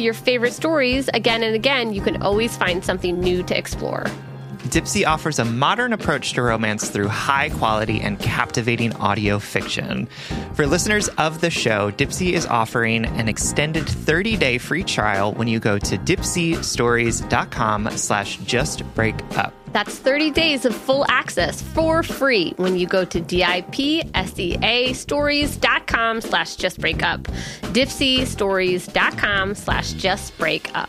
your favorite stories again and again, you can always find something new to explore. Dipsea offers a modern approach to romance through high quality and captivating audio fiction. For listeners of the show, Dipsea is offering an extended 30-day free trial when you go to dipseastories.com slash justbreakup. That's 30 days of full access for free when you go to D-I-P-S-E-A stories.com slash justbreakup. Dipseastories.com slash justbreakup.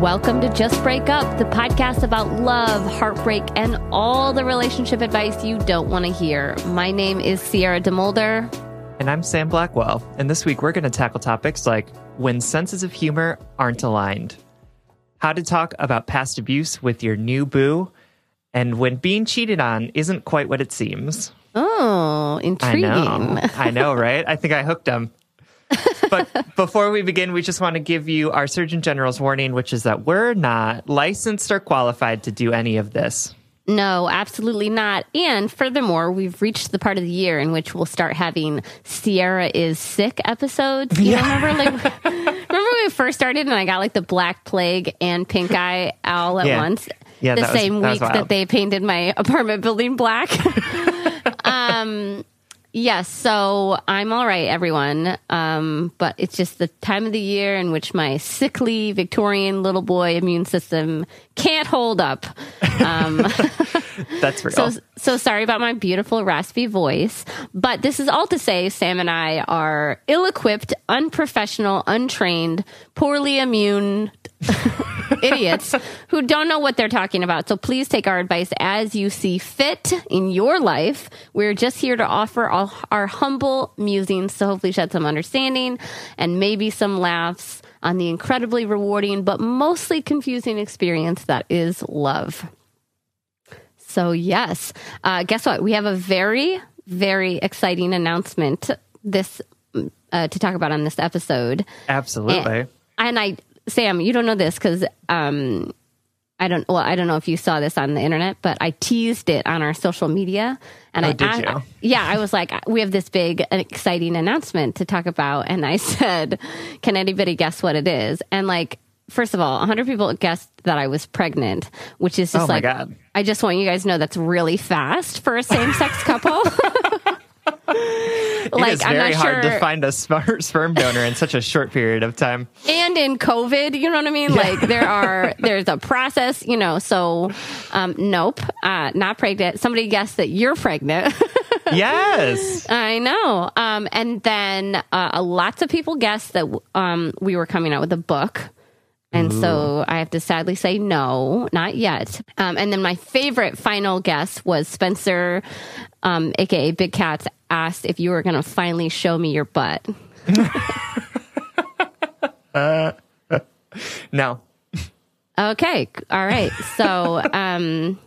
Welcome to Just Break Up, the podcast about love, heartbreak, and all the relationship advice you don't want to hear. My name is Sierra DeMulder. And I'm Sam Blackwell. And this week we're going to tackle topics like when senses of humor aren't aligned, how to talk about past abuse with your new boo, and when being cheated on isn't quite what it seems. Oh, intriguing. I know, I know right? I think I hooked them but before we begin, we just want to give you our Surgeon General's warning, which is that we're not licensed or qualified to do any of this. No, absolutely not. And furthermore, we've reached the part of the year in which we'll start having Sierra is sick episodes. You yeah. remember like remember when we first started and I got like the black plague and pink eye all at yeah. once? Yeah, the same was, week that, that they painted my apartment building black. um Yes, so I'm all right, everyone. Um, but it's just the time of the year in which my sickly Victorian little boy immune system can't hold up. Um, That's real. So, so sorry about my beautiful raspy voice. But this is all to say, Sam and I are ill-equipped, unprofessional, untrained, poorly immune idiots who don't know what they're talking about. So please take our advice as you see fit in your life. We're just here to offer all our humble musings to hopefully shed some understanding and maybe some laughs on the incredibly rewarding but mostly confusing experience that is love. So, yes, uh, guess what? We have a very, very exciting announcement this uh, to talk about on this episode. Absolutely. And, and I Sam, you don't know this because um, I don't. Well, I don't know if you saw this on the internet, but I teased it on our social media, and oh, I, did I, you? yeah, I was like, we have this big, exciting announcement to talk about, and I said, can anybody guess what it is? And like, first of all, 100 people guessed that I was pregnant, which is just oh like, I just want you guys to know that's really fast for a same sex couple. like, it is very hard sure. to find a sperm donor in such a short period of time. And in COVID, you know what I mean? Yeah. Like there are, there's a process, you know, so, um, nope, uh, not pregnant. Somebody guessed that you're pregnant. yes. I know. Um, and then, uh, lots of people guessed that, um, we were coming out with a book. And Ooh. so I have to sadly say no, not yet. Um, and then my favorite final guess was Spencer, um, aka Big Cats, asked if you were going to finally show me your butt. uh, no. Okay. All right. So, um,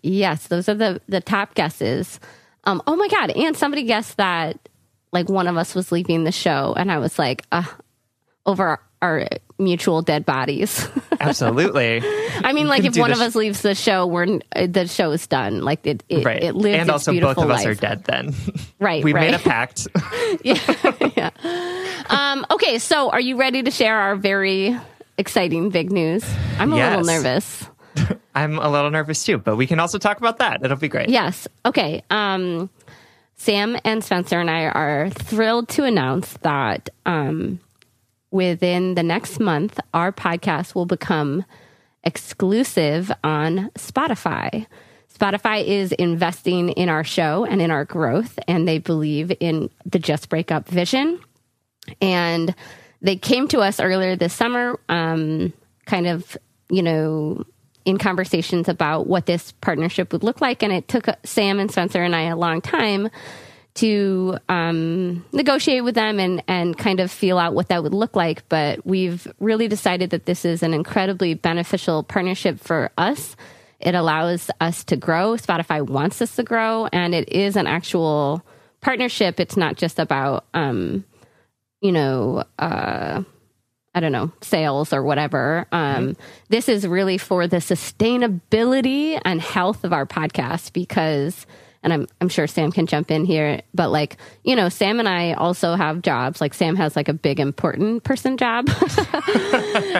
yes, those are the, the top guesses. Um, oh my God. And somebody guessed that like one of us was leaving the show. And I was like, uh, over our mutual dead bodies. Absolutely. I mean, like if one of sh- us leaves the show, we're the show is done. Like it, it, right. it lives. And also, both of life. us are dead. Then, right? We right. made a pact. yeah. yeah. Um, okay, Okay, so are you ready to share our very exciting big news? I'm a Yes. little nervous. I'm a little nervous too, but we can also talk about that. It'll be great. Yes. Okay. Um, Sam and Spencer and I are thrilled to announce that um, within the next month, our podcast will become exclusive on Spotify. Spotify is investing in our show and in our growth, and they believe in the Just Break Up vision. And they came to us earlier this summer, um, kind of, you know, in conversations about what this partnership would look like. And it took Sam and Spencer and I a long time to um, negotiate with them and, and kind of feel out what that would look like. But we've really decided that this is an incredibly beneficial partnership for us. It allows us to grow. Spotify wants us to grow, and it is an actual partnership. It's not just about, um, you know, uh, I don't know, sales or whatever. Um, This is really for the sustainability and health of our podcast because, and I'm, I'm sure Sam can jump in here, but like, you know, Sam and I also have jobs. Like, Sam has like a big, important person job.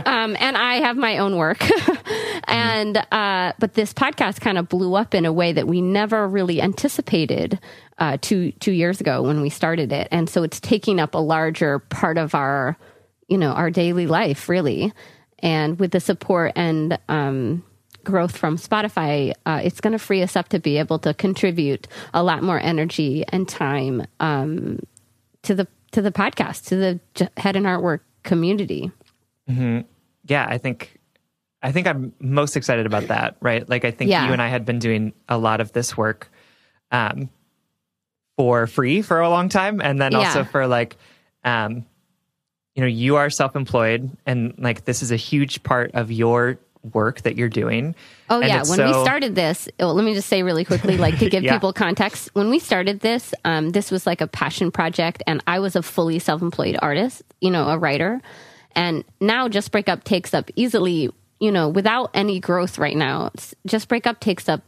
um, and I have my own work. and, uh, but this podcast kind of blew up in a way that we never really anticipated uh, two, two years ago when we started it. And so it's taking up a larger part of our, you know our daily life really and with the support and um, growth from spotify uh, it's going to free us up to be able to contribute a lot more energy and time um, to the to the podcast to the J- Head and Heart Work community yeah, I think I think I'm most excited about that, right? Like I think Yeah. you and I had been doing a lot of this work um for free for a long time and then also Yeah. for like um you know, you are self-employed and like this is a huge part of your work that you're doing. Oh And yeah, when we started this, oh, let me just say really quickly, like to give Yeah. people context. When we started this, um, this was like a passion project, and I was a fully self-employed artist, you know, a writer. And now, Just Break Up takes up easily, you know, without any growth right now. Just Break Up takes up,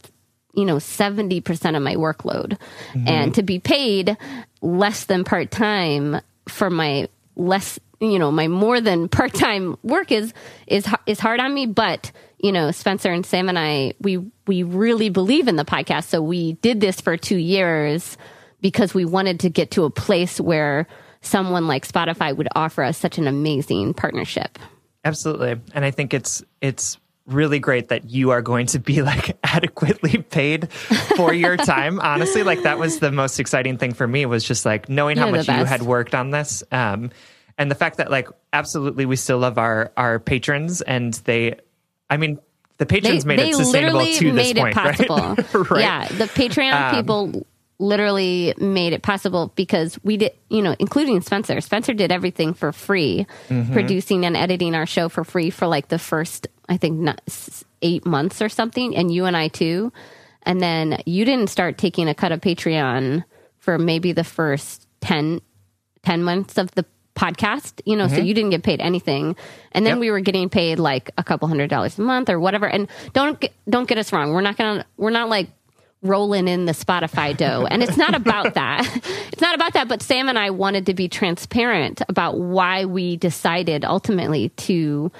you know, seventy percent of my workload, and to be paid less than part time for my less you know my more than part-time work is is is hard on me but you know Spencer and Sam and I we we really believe in the podcast so we did this for 2 years because we wanted to get to a place where someone like Spotify would offer us such an amazing partnership Absolutely. And I think it's it's really great that you are going to be like adequately paid for your time. Honestly, like that was the most exciting thing for me was just like knowing how You're the much you had worked on this. Um and the fact that like absolutely we still love our our patrons and they I mean the patrons made it sustainable to this made point, it possible. right? right? Yeah, the Patreon Um, people literally made it possible because we did, you know, including Spencer. Spencer did everything for free, Mm-hmm. producing and editing our show for free for like the first, I think, not, eight months or something, and you and I too. And then you didn't start taking a cut of Patreon for maybe the first 10, 10 months of the podcast, you know, so you didn't get paid anything. And then Mm-hmm. Yep. we were getting paid like a couple hundred dollars a month or whatever. And don't get, don't get us wrong. We're not going to, we're not like rolling in the Spotify dough. And it's not about that. It's not about that. But Sam and I wanted to be transparent about why we decided ultimately to,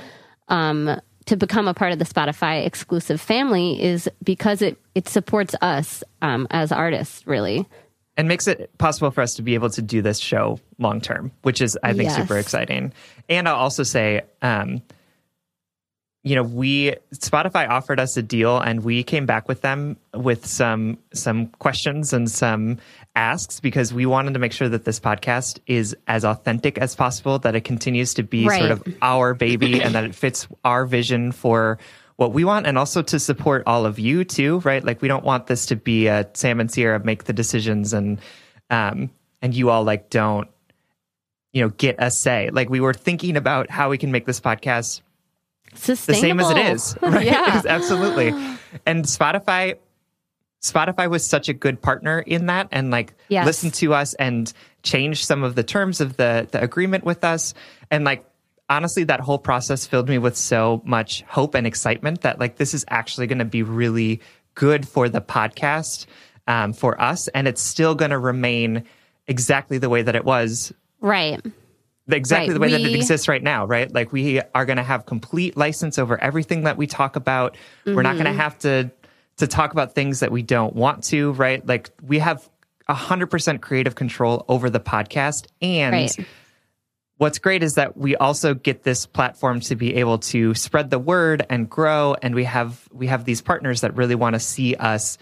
um, to become a part of the Spotify exclusive family is because it, it supports us, um, as artists, really. And makes it possible for us to be able to do this show long term, which is I think Yes. super exciting. And I'll also say, um, you know, we Spotify offered us a deal, and we came back with them with some some questions and some asks because we wanted to make sure that this podcast is as authentic as possible, that it continues to be Right. sort of our baby, and that it fits our vision for what we want and also to support all of you too right? Like we don't want this to be a sam and sierra make the decisions and um and you all like don't you know get a say. Like we were thinking about how we can make this podcast the same as it is right? Yeah. absolutely. And spotify spotify was such a good partner in that and like Yes. listen to us and change some of the terms of the the agreement with us. And like honestly that whole process filled me with so much hope and excitement that like this is actually going to be really good for the podcast um, for us and it's still going to remain exactly the way that it was Right. exactly Right, the way that it exists right now, right? Like we are going to have complete license over everything that we talk about. We're not Mm-hmm. going to have to to talk about things that we don't want to, right? Like we have 100% creative control over the podcast and Right. What's great is that we also get this platform to be able to spread the word and grow and we have we have these partners that really want to see us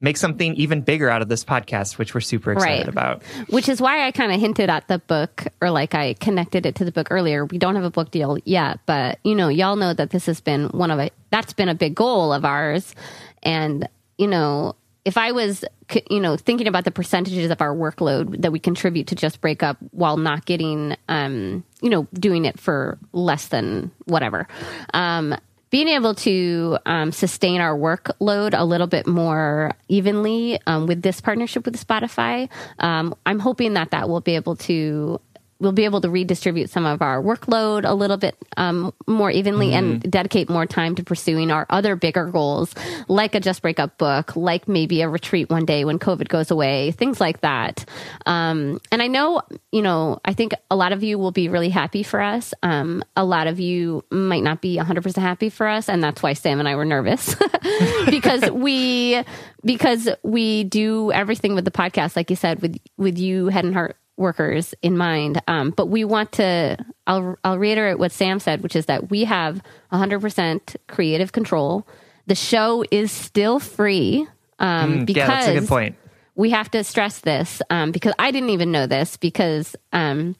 make something even bigger out of this podcast which we're super excited Right. about which is why I kind of hinted at the book or like I connected it to the book earlier. We don't have a book deal yet, but you know, y'all know that this has been one of a that's been a big goal of ours. And you know, if I was you know thinking about the percentages of our workload that we contribute to just break up while not getting um you know doing it for less than whatever um being able to um, sustain our workload a little bit more evenly um, with this partnership with Spotify, um, I'm hoping that that will be able to we'll be able to redistribute some of our workload a little bit um, more evenly and dedicate more time to pursuing our other bigger goals, like a Just Break Up book, like maybe a retreat one day when COVID goes away, things like that. Um, and I know, you know, I think a lot of you will be really happy for us. Um, a lot of you might not be 100% happy for us. And that's why Sam and I were nervous because we, because we do everything with the podcast, like you said, with, with you, head and heart workers in mind. Um, but we want to, I'll, I'll reiterate what Sam said, which is that we have 100% creative control. The show is still free um, because Mm, yeah that's a good point we have to stress this um, because I didn't even know this because um,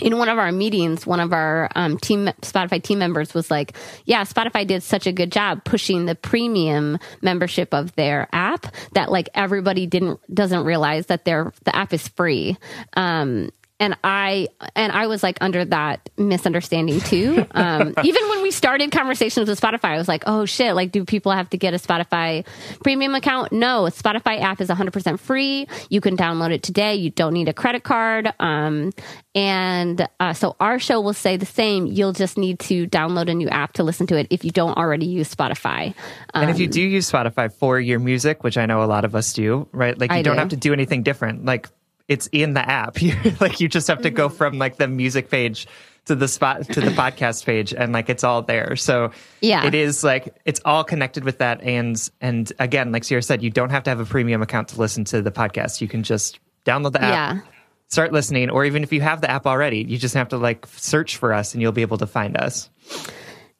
in one of our meetings, one of our um, team Spotify team members was like, "Yeah, Spotify did such a good job pushing the premium membership of their app that like everybody didn't doesn't realize that their the app is free." Um, and I and I was like under that misunderstanding too. Um, even when we started conversations with Spotify, I was like, "Oh shit! Like, do people have to get a Spotify premium account?" No, Spotify app is 100% free. You can download it today. You don't need a credit card. Um, and uh, so our show will say the same. You'll just need to download a new app to listen to it if you don't already use Spotify. Um, and if you do use spotify for your music which i know a lot of us do right like you I don't do. have to do anything different like it's in the app. You- like you just have to go from like the music page to the spot to the podcast page and like it's all there. So Yeah. it is like it's all connected with that. And and again like sierra said you don't have to have a premium account to listen to the podcast. You can just download the app Yeah. start listening or even if you have the app already you just have to like search for us and you'll be able to find us.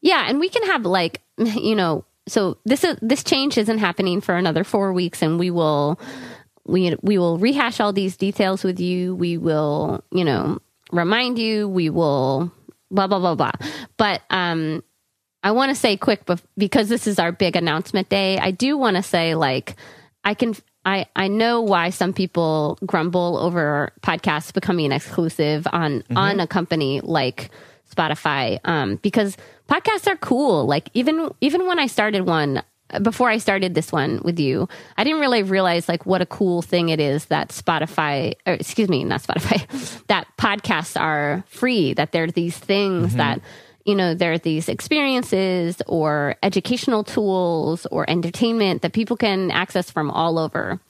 Yeah, and we can have like you know, so this is this change isn't happening for another 4 weeks and we will we we will rehash all these details with you. We will, you know, remind you, we will blah blah blah blah. But um I want to say quick bef- because this is our big announcement day. I do want to say like I can I I know why some people grumble over podcasts becoming exclusive on on a company like Spotify um because podcasts are cool. Like even even when I started one before I started this one with you, I didn't really realize like what a cool thing it is that Spotify, or excuse me, not Spotify, that podcasts are free, that there are these things that, you know, there are these experiences or educational tools or entertainment that people can access from all over.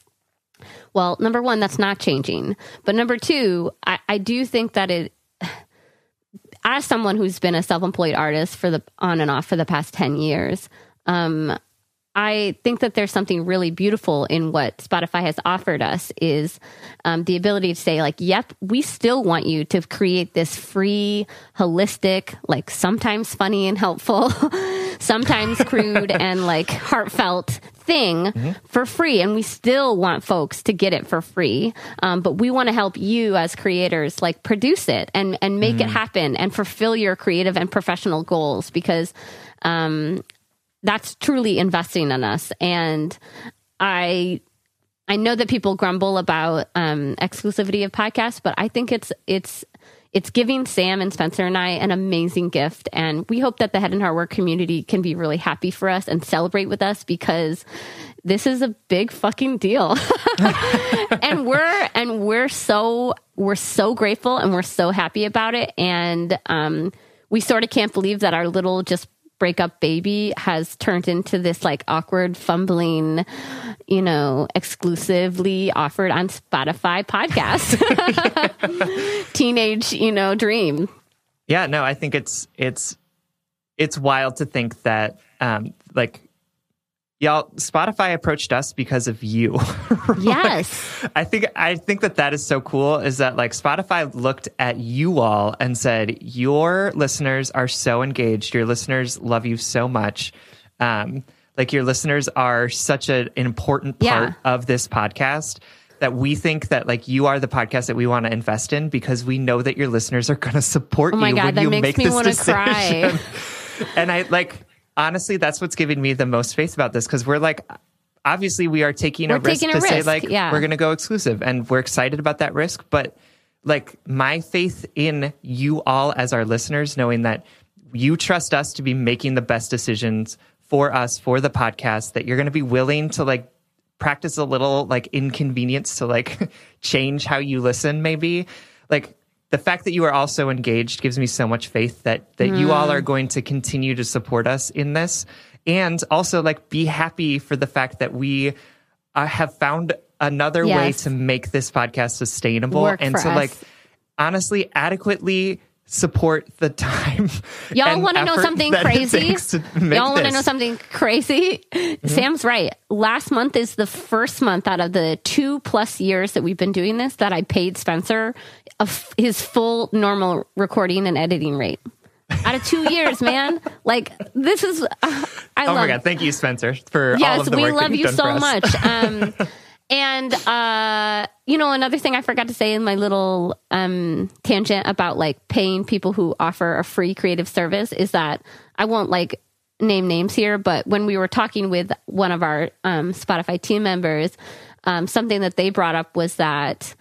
Well, number one, that's not changing. But number two, I, I do think that it, as someone who's been a self-employed artist for the on and off for the past 10 years um, i think that there's something really beautiful in what spotify has offered us is um, the ability to say like yep we still want you to create this free holistic like sometimes funny and helpful sometimes crude and like heartfelt thing for free. And we still want folks to get it for free. Um, but we want to help you as creators like produce it and and make it happen and fulfill your creative and professional goals because um, that's truly investing in us and i i know that people grumble about um, exclusivity of podcasts but i think it's it's it's giving Sam and Spencer and I an amazing gift. And we hope that the Head and Heart Work community can be really happy for us and celebrate with us because this is a big fucking deal. and we're and we're so we're so grateful and we're so happy about it. And um we sort of can't believe that our little just breakup baby has turned into this like awkward fumbling you know exclusively offered on spotify podcast. Teenage you know dream. Yeah, no, I think it's it's it's wild to think that um like y'all Spotify approached us because of you. yes I think I think that that is so cool is that like Spotify looked at you all and said your listeners are so engaged. Your listeners love you so much. Um like your listeners are such a, an important part Yeah. of this podcast that we think that like you are the podcast that we want to invest in because we know that your listeners are going to support oh my you god when that you makes make me this want to decision. cry and I like honestly, that's what's giving me the most faith about this because we're like, obviously, we are taking a We're risk taking to a say risk, like yeah. we're going to go exclusive, and we're excited about that risk. But like my faith in you all as our listeners, knowing that you trust us to be making the best decisions for us for the podcast, that you're going to be willing to like practice a little like inconvenience to like change how you listen maybe like the fact that you are also engaged gives me so much faith that that you Mm. all are going to continue to support us in this and also like be happy for the fact that we uh, have found another way to make this podcast sustainable Work and to us. like honestly adequately support the time Y'all want to know something crazy? takes to make Y'all want to know something crazy? Sam's right. Last month is the first month out of the two plus years that we've been doing this that I paid Spencer a f- his full normal recording and editing rate. Out of two years, man. Like this is, uh, I Oh love. my god! Thank you, Spencer, for all Yes, of the we work love you so much. Um, and uh, you know, another thing I forgot to say in my little um, tangent about like paying people who offer a free creative service is that I won't like name names here, but when we were talking with one of our um, Spotify team members, um, something that they brought up was that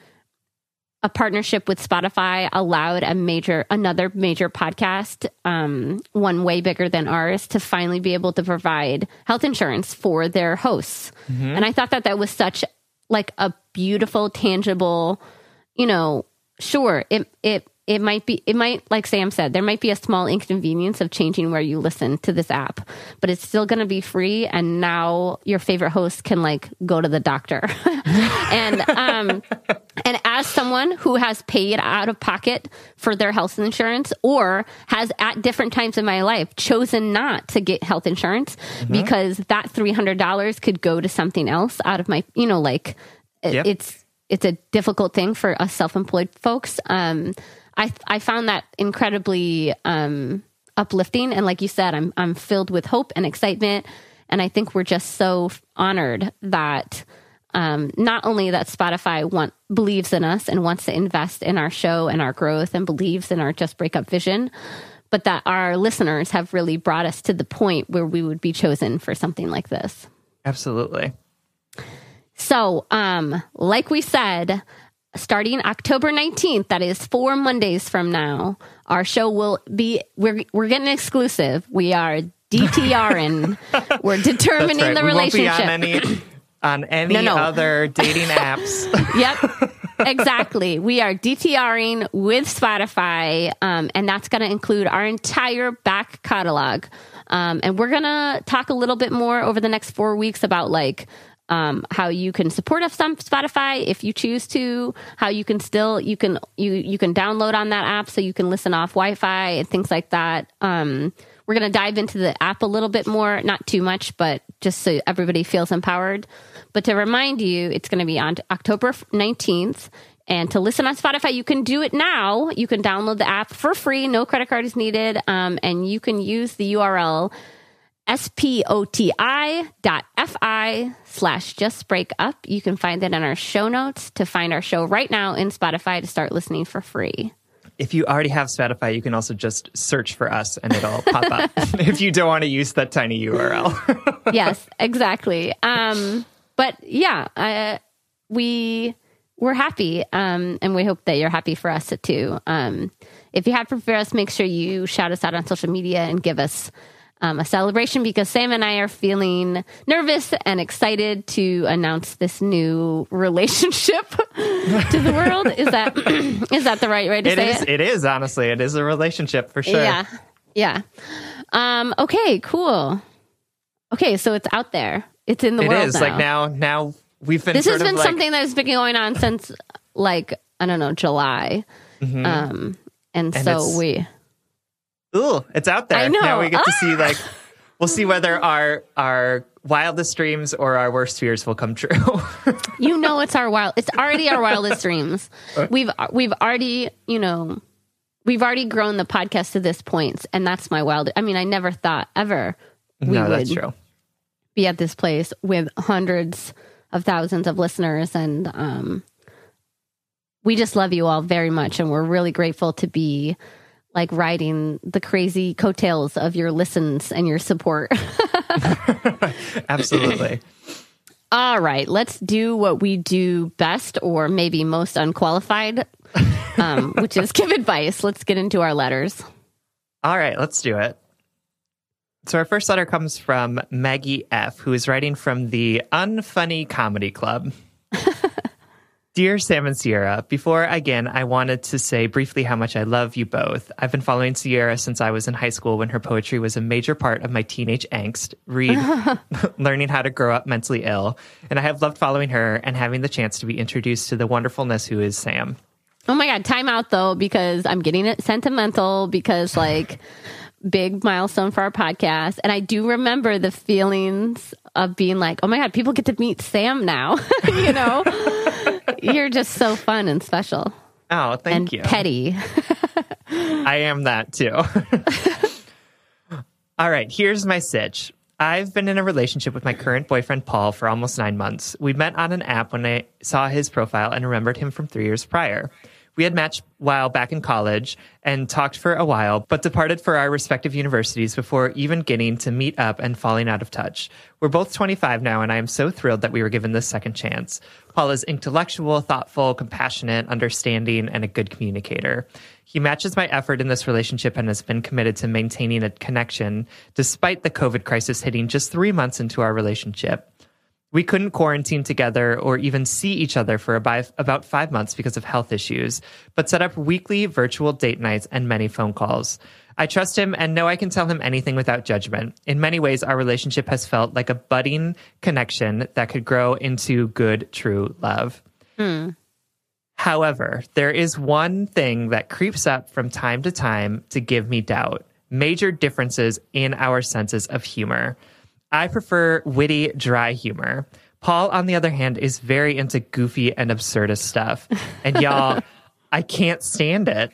a partnership with Spotify allowed a major another major podcast, um, one way bigger than ours, to finally be able to provide health insurance for their hosts. And I thought that that was such like a beautiful, tangible, you know, sure, it it it might be it might like Sam said, there might be a small inconvenience of changing where you listen to this app, but it's still gonna be free and now your favorite host can like go to the doctor. and um and as someone who has paid out of pocket for their health insurance or has at different times in my life chosen not to get health insurance because that $300 could go to something else out of my, you know, like Yep. it's, it's a difficult thing for us self-employed folks. Um, I, I found that incredibly, um, uplifting. And like you said, I'm, I'm filled with hope and excitement. And I think we're just so honored that, um, not only that Spotify want believes in us and wants to invest in our show and our growth and believes in our just breakup vision, but that our listeners have really brought us to the point where we would be chosen for something like this. Absolutely. So, um, like we said, starting October 19th, that is four Mondays from now, our show will be we're we're getting exclusive. We are DTRing. we're determining right. the we won't be relationship. on any on any No, no. other dating apps. yep exactly we are dtring with spotify um, and that's going to include our entire back catalog um, and we're going to talk a little bit more over the next four weeks about like um, how you can support us on spotify if you choose to how you can still you can you you can download on that app so you can listen off wi-fi and things like that um, we're going to dive into the app a little bit more not too much but just so everybody feels empowered but to remind you, it's going to be on October 19th. And to listen on Spotify, you can do it now. You can download the app for free. No credit card is needed. Um, and you can use the URL spoti dot fi slash just break up. You can find it in our show notes to find our show right now in Spotify to start listening for free. If you already have Spotify, you can also just search for us and it'll pop up. if you don't want to use that tiny URL. yes, exactly. Um, but yeah, uh, we we're happy, um, and we hope that you're happy for us too. Um, if you have for us, make sure you shout us out on social media and give us um, a celebration because Sam and I are feeling nervous and excited to announce this new relationship to the world. Is that is that the right way to It say is. it? It is honestly. It is a relationship for sure. Yeah. Yeah. Um, okay, cool. Okay, so it's out there. It's in the It world is now. like now. Now we've been. this has been like, something that has been going on since like I don't know July, Mhm. um, and, And so we Ooh, it's out there. I know. Now we get to see Ah! like we'll see whether our our wildest dreams or our worst fears will come true. you know it's our wild it's already our wildest dreams we've we've already you know we've already grown the podcast to this point and that's my wild i mean i never thought ever we no, would true. be at this place with hundreds of thousands of listeners and um we just love you all very much and we're really grateful to be like riding the crazy coattails of your listens and your support Absolutely. All right, let's do what we do best, or maybe most unqualified, um, which is give advice. Let's get into our letters. All right, let's do it. So our first letter comes from Maggie F, who is writing from the Unfunny Comedy Club. Dear Sam and Sierra, before again, I wanted to say briefly how much I love you both. I've been following Sierra since I was in high school when her poetry was a major part of my teenage angst, read learning how to grow up mentally ill, and I have loved following her and having the chance to be introduced to the wonderfulness who is Sam. Oh my god, time out though because I'm getting it sentimental because like big milestone for our podcast, and I do remember the feelings of being like, oh my god, people get to meet Sam now. you know, you're just so fun and special Oh, thank and you. petty. I am that too. All right, here's my sitch. I've been in a relationship with my current boyfriend, Paul, for almost nine months. We met on an app when I saw his profile and remembered him from three years prior. We had matched while back in college and talked for a while, but departed for our respective universities before even getting to meet up and falling out of touch. We're both 25 now, and I am so thrilled that we were given this second chance. Paul is intellectual, thoughtful, compassionate, understanding, and a good communicator. He matches my effort in this relationship and has been committed to maintaining a connection despite the COVID crisis hitting just three months into our relationship. We couldn't quarantine together or even see each other for about five months because of health issues, but set up weekly virtual date nights and many phone calls. I trust him and know I can tell him anything without judgment. In many ways, our relationship has felt like a budding connection that could grow into good, true love. Hmm. However, there is one thing that creeps up from time to time to give me doubt major differences in our senses of humor. I prefer witty, dry humor. Paul, on the other hand, is very into goofy and absurdist stuff. And y'all, I can't stand it.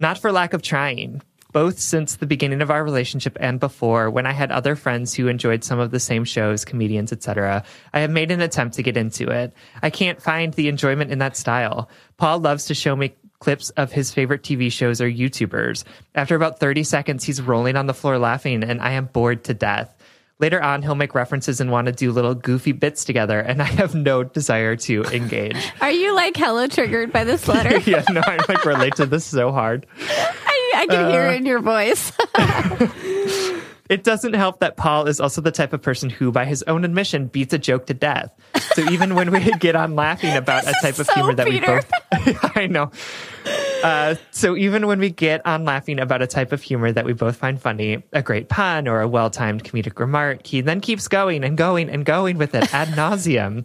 Not for lack of trying. Both since the beginning of our relationship and before, when I had other friends who enjoyed some of the same shows, comedians, etc., I have made an attempt to get into it. I can't find the enjoyment in that style. Paul loves to show me clips of his favorite TV shows or YouTubers. After about 30 seconds, he's rolling on the floor laughing, and I am bored to death. Later on, he'll make references and want to do little goofy bits together, and I have no desire to engage. Are you like hella triggered by this letter? yeah, no, I like relate to this so hard. I, I can hear it in your voice. It doesn't help that Paul is also the type of person who, by his own admission, beats a joke to death. So even when we get on laughing about a type of so humor that we both, I know. Uh, so even when we get on laughing about a type of humor that we both find funny, a great pun or a well-timed comedic remark, he then keeps going and going and going with it ad nauseum.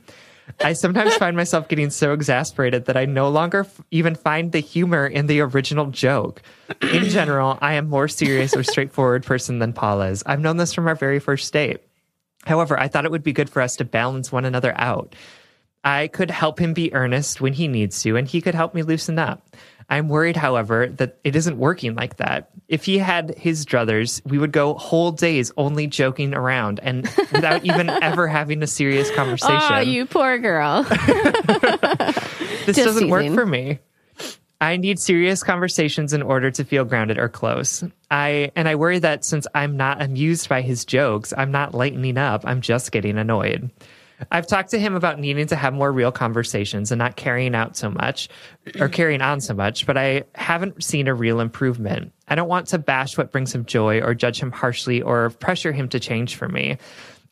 I sometimes find myself getting so exasperated that I no longer f- even find the humor in the original joke. In general, I am more serious or straightforward person than Paul is. I've known this from our very first date. However, I thought it would be good for us to balance one another out. I could help him be earnest when he needs to, and he could help me loosen up. I'm worried, however, that it isn't working like that. If he had his druthers, we would go whole days only joking around and without even ever having a serious conversation. oh, you poor girl. this Just doesn't work for me. I need serious conversations in order to feel grounded or close. I and I worry that since I'm not amused by his jokes, I'm not lightening up. I'm just getting annoyed. I've talked to him about needing to have more real conversations and not carrying out so much or carrying on so much, but I haven't seen a real improvement. I don't want to bash what brings him joy or judge him harshly or pressure him to change for me.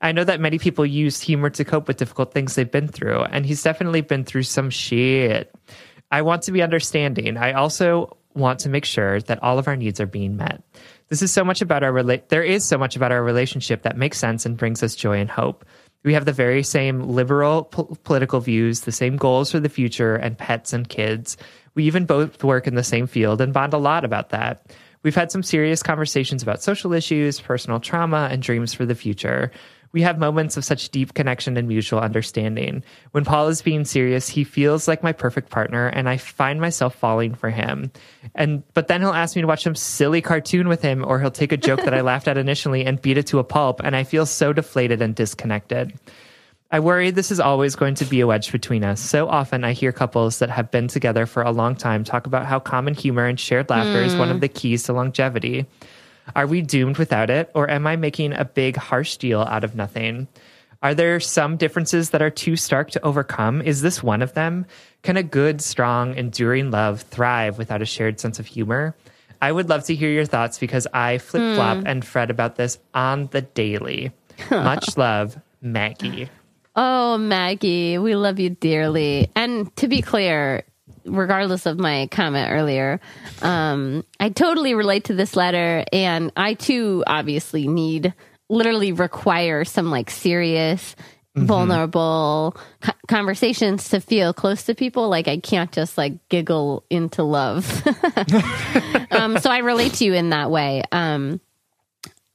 I know that many people use humor to cope with difficult things they've been through, and he's definitely been through some shit. I want to be understanding. I also want to make sure that all of our needs are being met. This is so much about our rela- there is so much about our relationship that makes sense and brings us joy and hope. We have the very same liberal po- political views, the same goals for the future, and pets and kids. We even both work in the same field and bond a lot about that. We've had some serious conversations about social issues, personal trauma, and dreams for the future. We have moments of such deep connection and mutual understanding. When Paul is being serious, he feels like my perfect partner, and I find myself falling for him. And but then he'll ask me to watch some silly cartoon with him, or he'll take a joke that I laughed at initially and beat it to a pulp, and I feel so deflated and disconnected. I worry this is always going to be a wedge between us. So often I hear couples that have been together for a long time talk about how common humor and shared laughter is one hmm. of the keys to longevity. Are we doomed without it, or am I making a big, harsh deal out of nothing? Are there some differences that are too stark to overcome? Is this one of them? Can a good, strong, enduring love thrive without a shared sense of humor? I would love to hear your thoughts because I flip flop hmm. and fret about this on the daily. Much love, Maggie. Oh, Maggie, we love you dearly. And to be clear, regardless of my comment earlier, um, I totally relate to this letter. And I too obviously need, literally require some like serious, vulnerable co- conversations to feel close to people. Like I can't just like giggle into love. um, so I relate to you in that way. Um,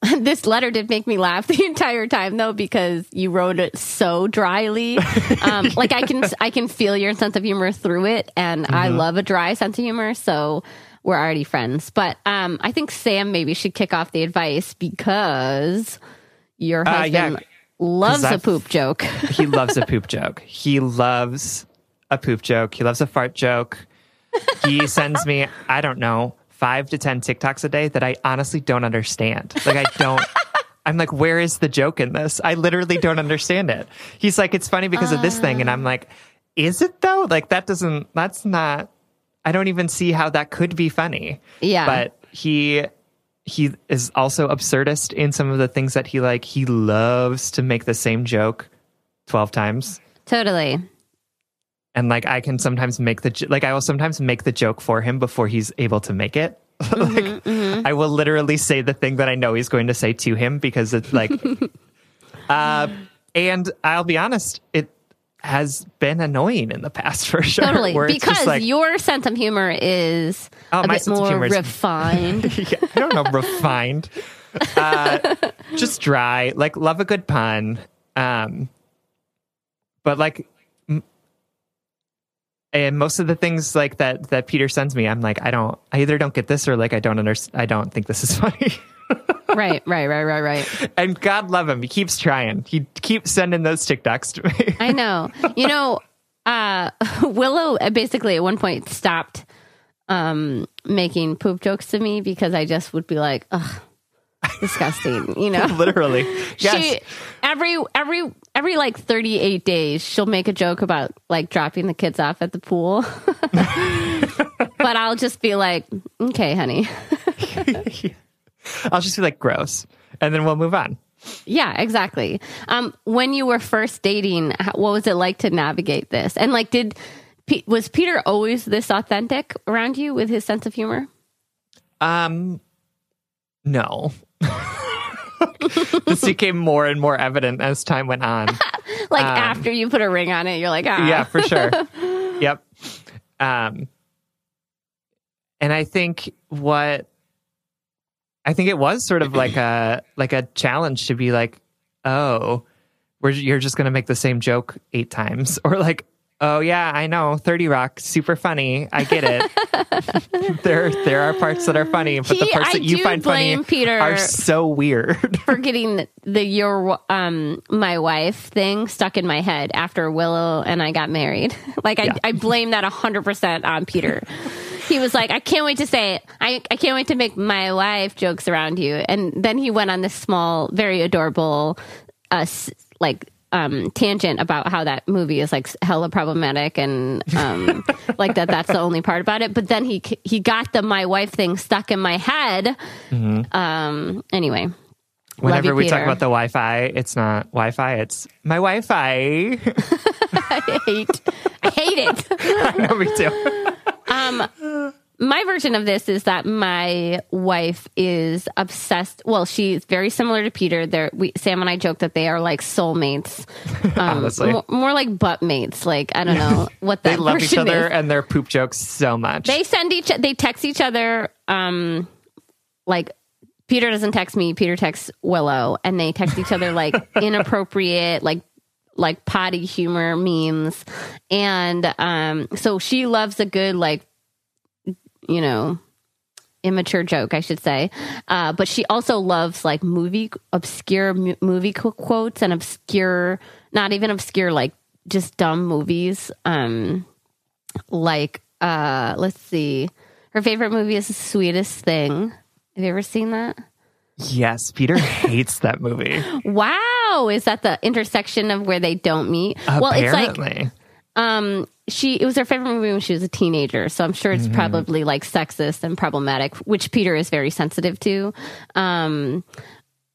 this letter did make me laugh the entire time though because you wrote it so dryly um, like i can i can feel your sense of humor through it and i love a dry sense of humor so we're already friends but um, i think sam maybe should kick off the advice because your Uh, husband yeah, loves a poop joke he loves a poop joke. He loves a poop joke. He loves a fart joke. He sends me, I don't know, five to 10 TikToks a day that I honestly don't understand. Like, I don't. I'm like, where is the joke in this? I literally don't understand it. He's like, it's funny because of this thing. And I'm ah. like, is it though? Like, that doesn't, that's not, I don't even see how that could be funny. Yeah. But he, he is also absurdist in some of the things that he like. He loves to make the same joke 12 times totally and like I can sometimes make the like I will sometimes make the joke for him before he's able to make it. like I will literally say the thing that I know he's going to say to him because it's like uh and I'll be honest, it has been annoying in the past for sure. totally where it's just because like, your sense of humor is Oh, a bit more is- refined yeah, I don't know, refined. Uh, just dry. Like love a good pun. Um, but like, and most of the things like that that Peter sends me, I'm like, I don't. I either don't get this or like I don't understand. I don't think this is funny. right right right right right and God love him, he keeps trying. He keeps sending those TikToks to me. I know. You know, uh, Willow basically at one point stopped um, making poop jokes to me because I just would be like, ugh, disgusting. You know, Literally, yes. she every every every like thirty eight days she'll make a joke about like dropping the kids off at the pool. but I'll just be like, okay, honey. I'll just be like gross, and then we'll move on. Yeah, exactly. Um, when you were first dating, what was it like to navigate this? And like, did was Peter always this authentic around you with his sense of humor? Um, no. This became more and more evident as time went on. Like after you put a ring on it, you're like, ah, yeah, for sure. yep. Um, and I think what I think it was sort of like a like a challenge to be like, oh, we're, you're just going to make the same joke eight times, or like, oh yeah, I know, Thirty Rock, super funny. I get it. there there are parts that are funny, but the parts I that you find funny Peter are so weird. for getting the your um my wife thing stuck in my head after Willow and I got married. Like I, Yeah. I blame that hundred percent on Peter. He was like, I can't wait to say it. I, I can't wait to make my wife jokes around you. And then he went on this small, very adorable, uh, like, um, tangent about how that movie is like hella problematic and, um, like that, that's the only part about it. But then he, he got the my wife thing stuck in my head. Um, anyway, Whenever you, we talk about the Wi-Fi, it's not Wi-Fi; it's my Wi-Fi. I hate, I hate it. I know me too. Um, my version of this is that my wife is obsessed. Well, she's very similar to Peter. There, we Sam and I joke that they are like soulmates, um, Honestly. more, more like butt mates. Like I don't know what that They love each other is. and their poop jokes so much. They send each. They text each other. Um, like Peter doesn't text me. Peter texts Willow, and they text each other like inappropriate, like like potty humor memes, and um, so she loves a good like, you know, immature joke, I should say. Uh, but she also loves like movie obscure mu- movie qu- quotes and obscure, not even obscure, like just dumb movies. Um, like uh, let's see, her favorite movie is The Sweetest Thing. Have you ever seen that? yes, Peter hates that movie. Wow, is that the intersection of where they don't meet? Well, it's like um she it was her favorite movie when she was a teenager so i'm sure it's probably like sexist and problematic which peter is very sensitive to um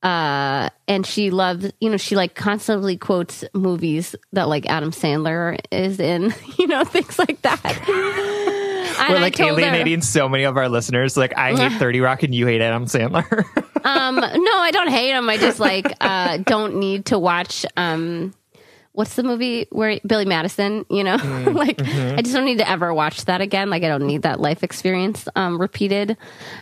uh and she loves you know she like constantly quotes movies that like adam sandler is in you know things like that We're like told her- alienating so many of our listeners. Like, I hate 30 Rock and you hate Adam Sandler. um no i don't hate him i just like uh don't need to watch um what's the movie where billy madison you know? Like i just don't need to ever watch that again. Like i don't need that life experience um repeated.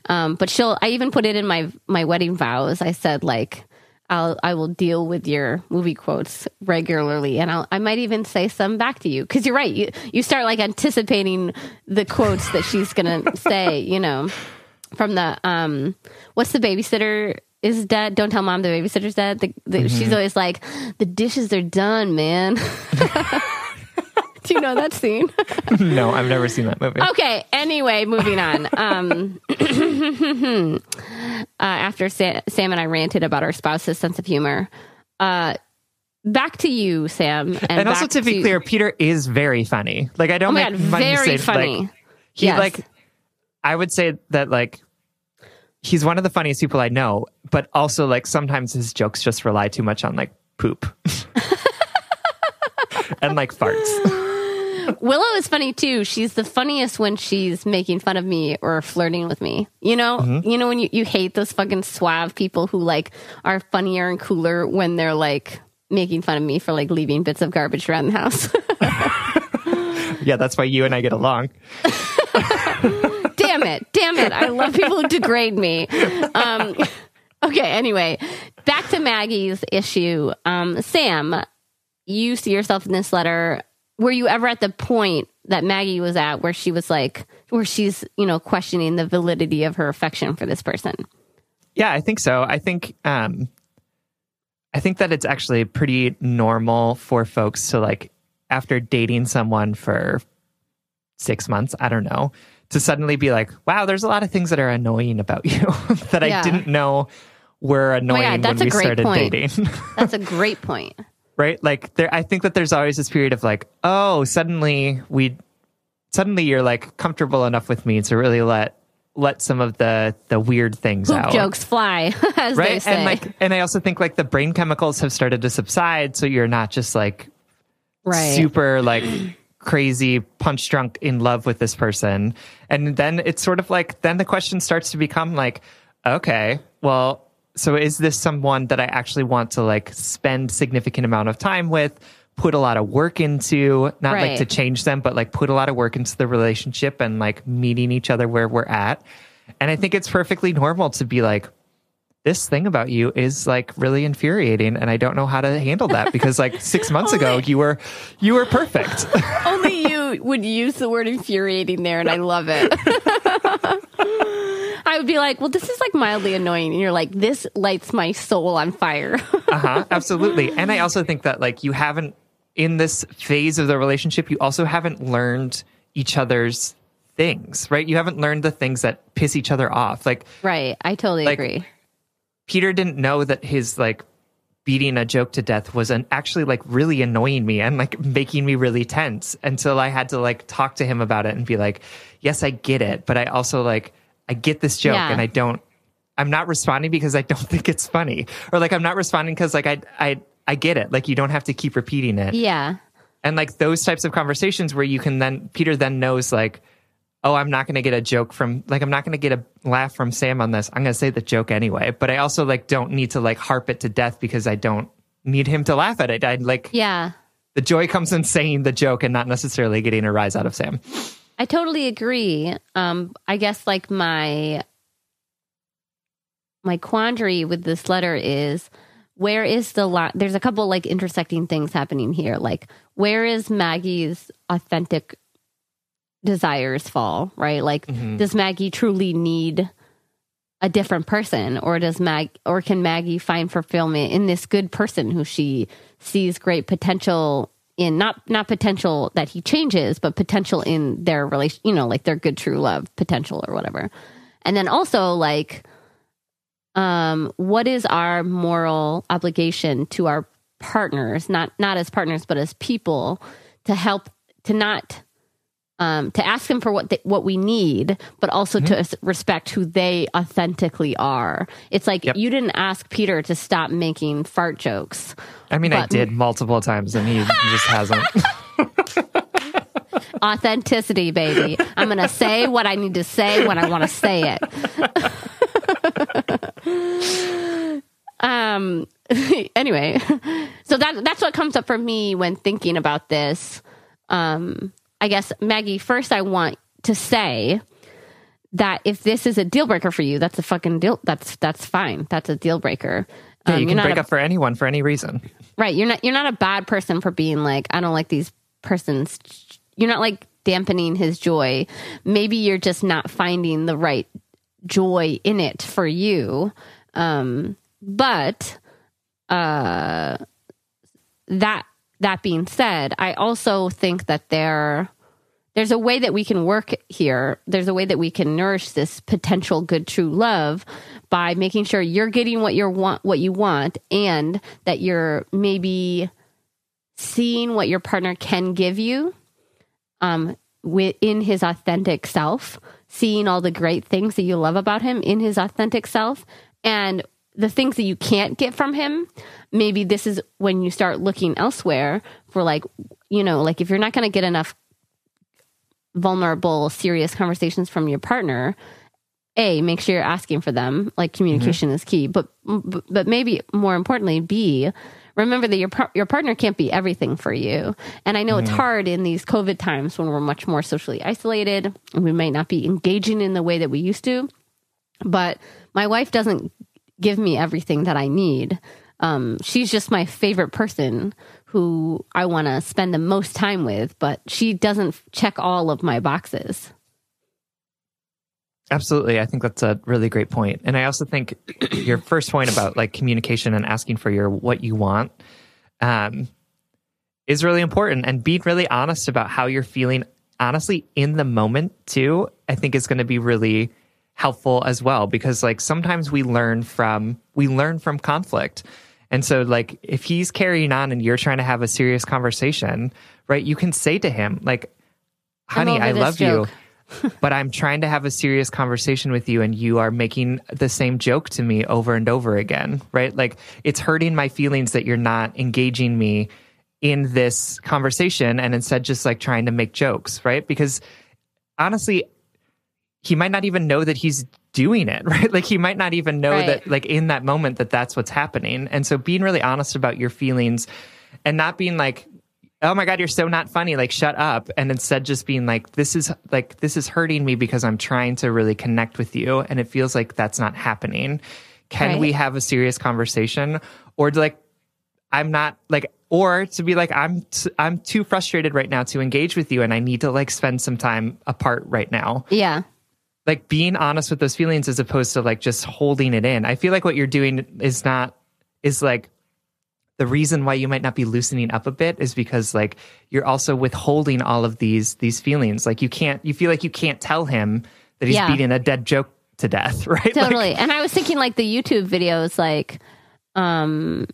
Um but she'll i even put it in my my wedding vows. I said like I'll, I will deal with your movie quotes regularly, and I'll, I might even say some back to you. Because you're right. You you start like anticipating the quotes that she's gonna say, you know from the um what's the babysitter is dead don't tell mom the babysitter's dead the, the, she's always like the dishes are done man. Do you know that scene? No, I've never seen that movie. okay anyway moving on. Um uh, after Sa- sam and i ranted about our spouse's sense of humor. Uh back to you sam and, and also to be clear, Peter is very funny. Like I don't oh make god very funny Like, he Yes. like I would say that like he's one of the funniest people I know, but also like sometimes his jokes just rely too much on like poop. and like farts. Willow is funny too. She's the funniest when she's making fun of me or flirting with me. You know, Mm-hmm. you know when you, you hate those fucking suave people who like are funnier and cooler when they're like making fun of me for like leaving bits of garbage around the house. Yeah, that's why you and I get along. Damn it, damn it! I love people who degrade me. Um, okay, anyway, back to Maggie's issue. Um, Sam, you see yourself in this letter. Were you ever at the point that Maggie was at where she was like, where she's, you know, questioning the validity of her affection for this person? Yeah, I think so. I think um I think that it's actually pretty normal for folks to like after dating someone for 6 months, I don't know, to suddenly be like, "Wow, there's a lot of things that are annoying about you that Yeah. I didn't know were oh annoying God, when that's a we great started point. dating." That's a great point. right? Like there I think that there's always this period of like, "Oh, suddenly we suddenly you're like comfortable enough with me to really let let some of the the weird things Poop out." jokes fly, as they right and like and i also think like the brain chemicals have started to subside so you're not just like right. super like crazy punch drunk in love with this person. And then it's sort of like then the question starts to become like okay well so is this someone that i actually want to like spend significant amount of time with put a lot of work into not like to change them but like put a lot of work into the relationship and like meeting each other where we're at. And i think it's perfectly normal to be like this thing about you is like really infuriating and I don't know how to handle that because like 6 months ago you were you were perfect. Only you would use the word infuriating there, and I love it. I would be like, well, this is like mildly annoying. And you're like, this lights my soul on fire. uh-huh, absolutely. And I also think that like you haven't in this phase of the relationship you also haven't learned each other's things, right? You haven't learned the things that piss each other off. Like right. I totally Like- agree. Peter didn't know that his like beating a joke to death was an, actually like really annoying me and like making me really tense until I had to like talk to him about it and be like, yes, I get it, but I also like I get this joke Yeah. and I don't I'm not responding because I don't think it's funny or like I'm not responding because like I I I get it. Like you don't have to keep repeating it. Yeah. And like those types of conversations where you can then Peter then knows like oh, I'm not going to get a joke from like I'm not going to get a laugh from Sam on this. I'm going to say the joke anyway. But I also like don't need to like harp it to death because I don't need him to laugh at it. I like Yeah. the joy comes in saying the joke and not necessarily getting a rise out of Sam. I totally agree. Um, I guess like my my quandary with this letter is where is the line? There's a couple like intersecting things happening here. Like where is Maggie's authentic desires fall? Right? Like does Maggie truly need a different person, or does Mag or can Maggie find fulfillment in this good person who she sees great potential in? Not not potential that he changes, but potential in their relation. You know, like their good true love potential or whatever. And then also like, um, what is our moral obligation to our partners? Not not as partners, but as people to help to not um, to ask them for what they, what we need, but also to respect who they authentically are. It's like Yep. you didn't ask Peter to stop making fart jokes. I mean, I did multiple times and he just hasn't. Authenticity, baby. I'm going to say what I need to say when I want to say it. um. Anyway, so that that's what comes up for me when thinking about this. Um. I guess Maggie. First, I want to say that if this is a deal breaker for you, that's a fucking deal. That's that's fine. That's a deal breaker. Yeah, Um, you you're can break a- up for anyone for any reason. Right. You're not you're not a bad person for being like, I don't like these persons. You're not like dampening his joy. Maybe you're just not finding the right joy in it for you. Um, but uh that that being said, I also think that there there's a way that we can work here. There's a way that we can nourish this potential good true love by making sure you're getting what you want what you want and that you're maybe seeing what your partner can give you um within his authentic self, seeing all the great things that you love about him in his authentic self and the things that you can't get from him, maybe this is when you start looking elsewhere for like, you know, like if you're not going to get enough vulnerable, serious conversations from your partner, a make sure you're asking for them. Like communication mm-hmm. is key, but but but maybe more importantly, b remember that your par- your partner can't be everything for you. And I know it's mm. hard in these COVID times when we're much more socially isolated and we might not be engaging in the way that we used to. But my wife doesn't give me everything that I need. Um, she's just my favorite person who I want to spend the most time with, but she doesn't check all of my boxes. Absolutely. I think that's a really great point. And I also think your first point about like communication and asking for your what you want um, is really important and being really honest about how you're feeling honestly in the moment too, I think is going to be really helpful as well because like sometimes we learn from we learn from conflict. And so like if he's carrying on and you're trying to have a serious conversation, right? You can say to him like honey, I love joke." you but I'm trying to have a serious conversation with you and you are making the same joke to me over and over again, right? Like it's hurting my feelings that you're not engaging me in this conversation and instead just like trying to make jokes, right? Because honestly, he might not even know that he's doing it, right? Like he might not even know Right. that like in that moment that that's what's happening. And so being really honest about your feelings and not being like oh my god you're so not funny like shut up and instead just being like this is like this is hurting me because i'm trying to really connect with you and it feels like that's not happening can Right. we have a serious conversation or like i'm not like or to be like i'm t- i'm too frustrated right now to engage with you and i need to like spend some time apart right now Yeah. Like being honest with those feelings as opposed to like just holding it in. I feel like what you're doing is not is like the reason why you might not be loosening up a bit is because like you're also withholding all of these these feelings. Like you can't you feel like you can't tell him that he's Yeah. beating a dead joke to death, right? Like, totally and i was thinking like the youtube videos like um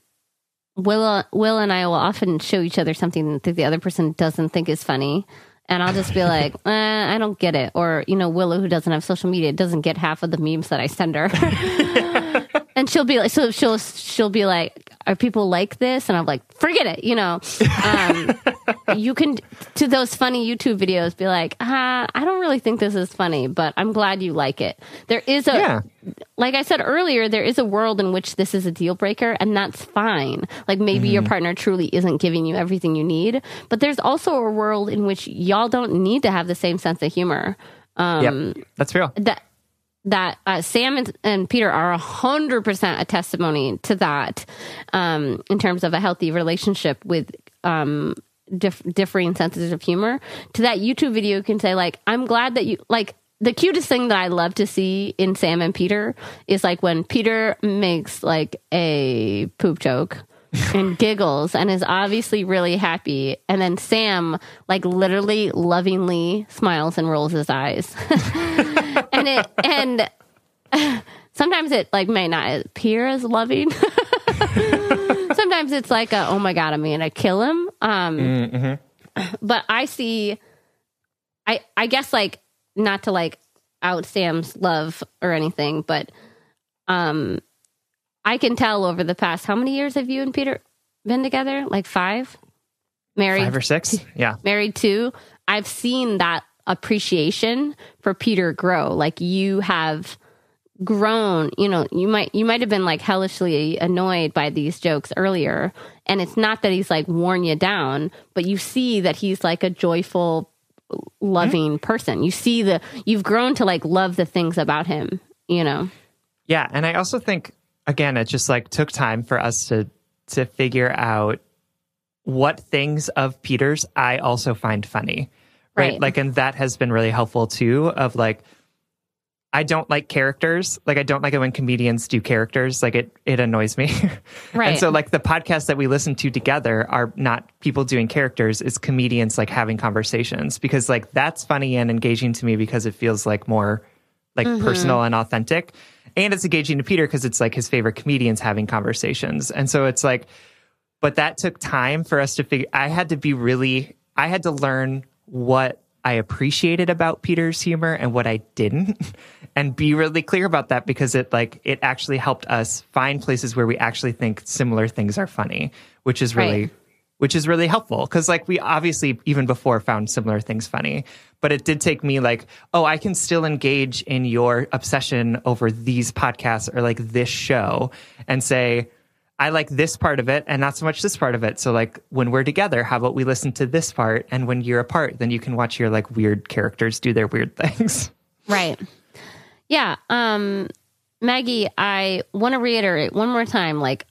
will will and i will often show each other something that the other person doesn't think is funny and i'll just be like eh, i don't get it. Or you know willow who doesn't have social media doesn't get half of the memes that i send her. And she'll be like so she'll she'll be like are people like this? And I'm like, forget it. You know, um, you can to those funny YouTube videos be like, ah, I don't really think this is funny, but I'm glad you like it. There is a, Yeah. like I said earlier, there is a world in which this is a deal breaker, and that's fine. Like maybe your partner truly isn't giving you everything you need, but there's also a world in which y'all don't need to have the same sense of humor. Um, yep. That's real. that that uh, Sam and, and Peter are a hundred percent a testimony to that um, in terms of a healthy relationship with um, dif- differing senses of humor. To that YouTube video, you can say like, "I'm glad that you like." The cutest thing that I love to see in Sam and Peter is like when Peter makes like a poop joke and giggles and is obviously really happy. And then Sam, like, literally lovingly smiles and rolls his eyes. and it, and sometimes it, like, may not appear as loving. sometimes it's like, a, oh my God, I'm to kill him. Um, But I see, I, I guess, like, not to like out Sam's love or anything, but um, I can tell over the past how many years have you and Peter been together? Like five? Married Five or six. Yeah. married two. I've seen that appreciation for Peter grow. Like you have grown, you know, you might you might have been like hellishly annoyed by these jokes earlier. And it's not that he's like worn you down, but you see that he's like a joyful, loving mm-hmm. person. You see the you've grown to like love the things about him, you know. Yeah, and I also think again, it just like took time for us to to figure out what things of Peter's I also find funny. Right? Right. Like and that has been really helpful too of like I don't like characters. Like I don't like it when comedians do characters. Like it it annoys me. Right. And so like the podcasts that we listen to together are not people doing characters, it's comedians like having conversations because like that's funny and engaging to me because it feels like more like mm-hmm. personal and authentic. And it's engaging to Peter because it's like his favorite comedians having conversations. And so it's like but that took time for us to figure I had to be really I had to learn what I appreciated about Peter's humor and what I didn't. And be really clear about that because it like it actually helped us find places where we actually think similar things are funny, which is really Right. which is really helpful. Because like we obviously even before found similar things funny. But it did take me like oh i can still engage in your obsession over these podcasts or like this show and say i like this part of it and not so much this part of it so like when we're together how about we listen to this part and when you're apart then you can watch your like weird characters do their weird things Right. Yeah. Um, Maggie, I want to reiterate one more time like,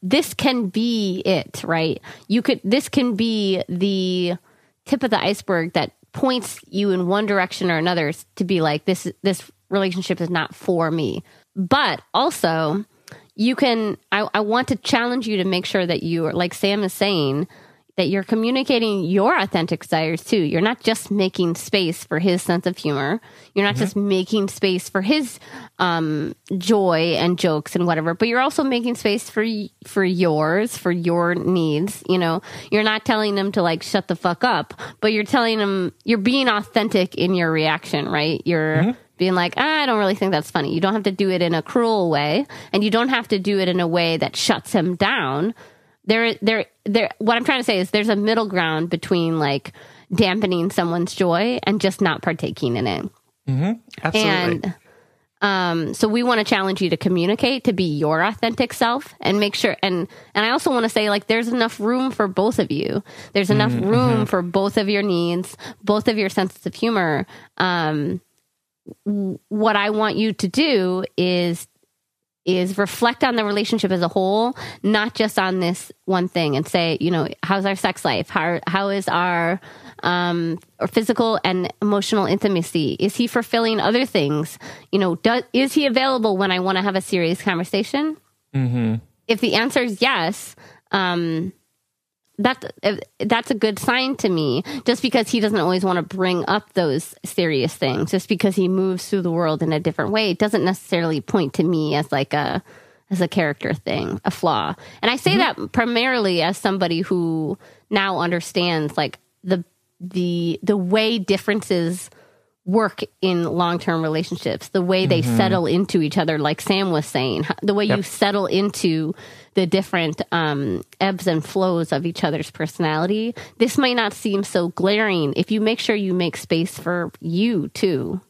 this can be it, right? You could, this can be the tip of the iceberg that points you in one direction or another to be like, this, this relationship is not for me. But also, you can, I, I want to challenge you to make sure that you are, like Sam is saying, that you're communicating your authentic desires too. You're not just making space for his sense of humor. You're not just making space for his um, joy and jokes and whatever, but you're also making space for for yours, for your needs. You know, you're not telling them to like shut the fuck up, but you're telling them you're being authentic in your reaction, right? You're being like, ah, I don't really think that's funny. You don't have to do it in a cruel way, and you don't have to do it in a way that shuts him down. There there there what i'm trying to say is there's a middle ground between like dampening someone's joy and just not partaking in it. Absolutely. And um so we want to challenge you to communicate to be your authentic self and make sure and and i also want to say like there's enough room for both of you. There's enough room for both of your needs both of your senses of humor um what i want you to do is is reflect on the relationship as a whole, not just on this one thing, and say, you know, how's our sex life? How how is our um, or physical and emotional intimacy? Is he fulfilling other things? You know, does, is he available when I want to have a serious conversation? If the answer is yes, um, that that's a good sign to me. Just because he doesn't always want to bring up those serious things, just because he moves through the world in a different way, it doesn't necessarily point to me as like a as a character thing, a flaw. And I say mm-hmm. that primarily as somebody who now understands like the the the way differences work in long term relationships, the way they Mm-hmm. settle into each other, like Sam was saying, the way you settle into the different um, ebbs and flows of each other's personality. This might not seem so glaring if you make sure you make space for you too.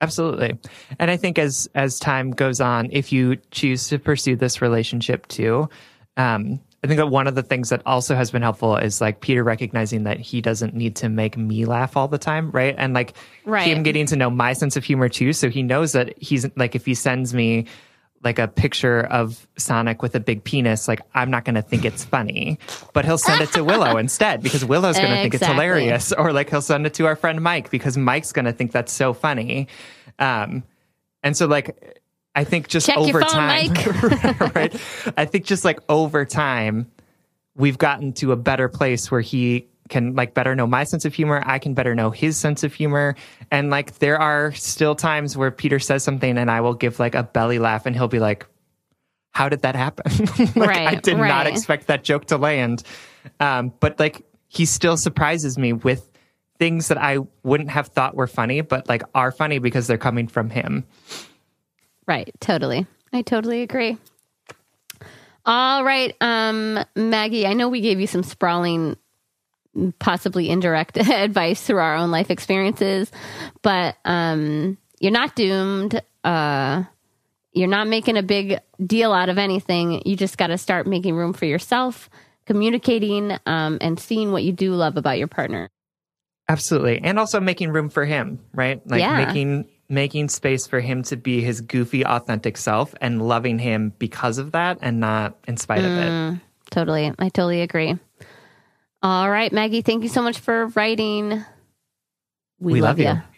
Absolutely. And I think as as time goes on, if you choose to pursue this relationship too, um, I think that one of the things that also has been helpful is like Peter recognizing that he doesn't need to make me laugh all the time, right? And like Right. him getting to know my sense of humor too. So he knows that he's like if he sends me like a picture of Sonic with a big penis, like I'm not going to think it's funny, but he'll send it to Willow instead because Willow's going to think it's hilarious, or like he'll send it to our friend Mike because Mike's going to think that's so funny. Um, and so like I think just Check over phone, time, right? I think just like over time, we've gotten to a better place where he can like better know my sense of humor. I can better know his sense of humor. And like there are still times where Peter says something and I will give like a belly laugh and he'll be like, How did that happen? like I Right, did not expect that joke to land. Um, but like he still surprises me with things that I wouldn't have thought were funny, but like are funny because they're coming from him. Right. Totally. I totally agree. All right. Um, Maggie, I know we gave you some sprawling, possibly indirect advice through our own life experiences, but um, you're not doomed. Uh, you're not making a big deal out of anything. You just got to start making room for yourself, communicating, um, and seeing what you do love about your partner. Absolutely. And also making room for him, right? Like Yeah. making making space for him to be his goofy authentic self and loving him because of that and not in spite of it. Mm, totally. I totally agree. All right, Maggie, thank you so much for writing. We, We love, love you. you.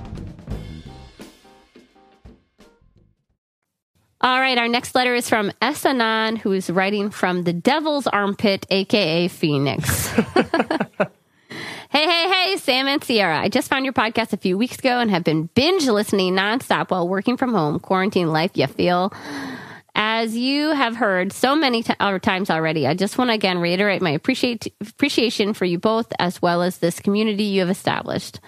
All right, our next letter is from S. Anon, who is writing from the Devil's Armpit, aka Phoenix. hey, hey, hey, Sam and Sierra. I just found your podcast a few weeks ago and have been binge listening nonstop while working from home. Quarantine life, you feel? As you have heard so many t- uh, times already, I just want to again reiterate my appreciate- appreciation for you both as well as this community you have established.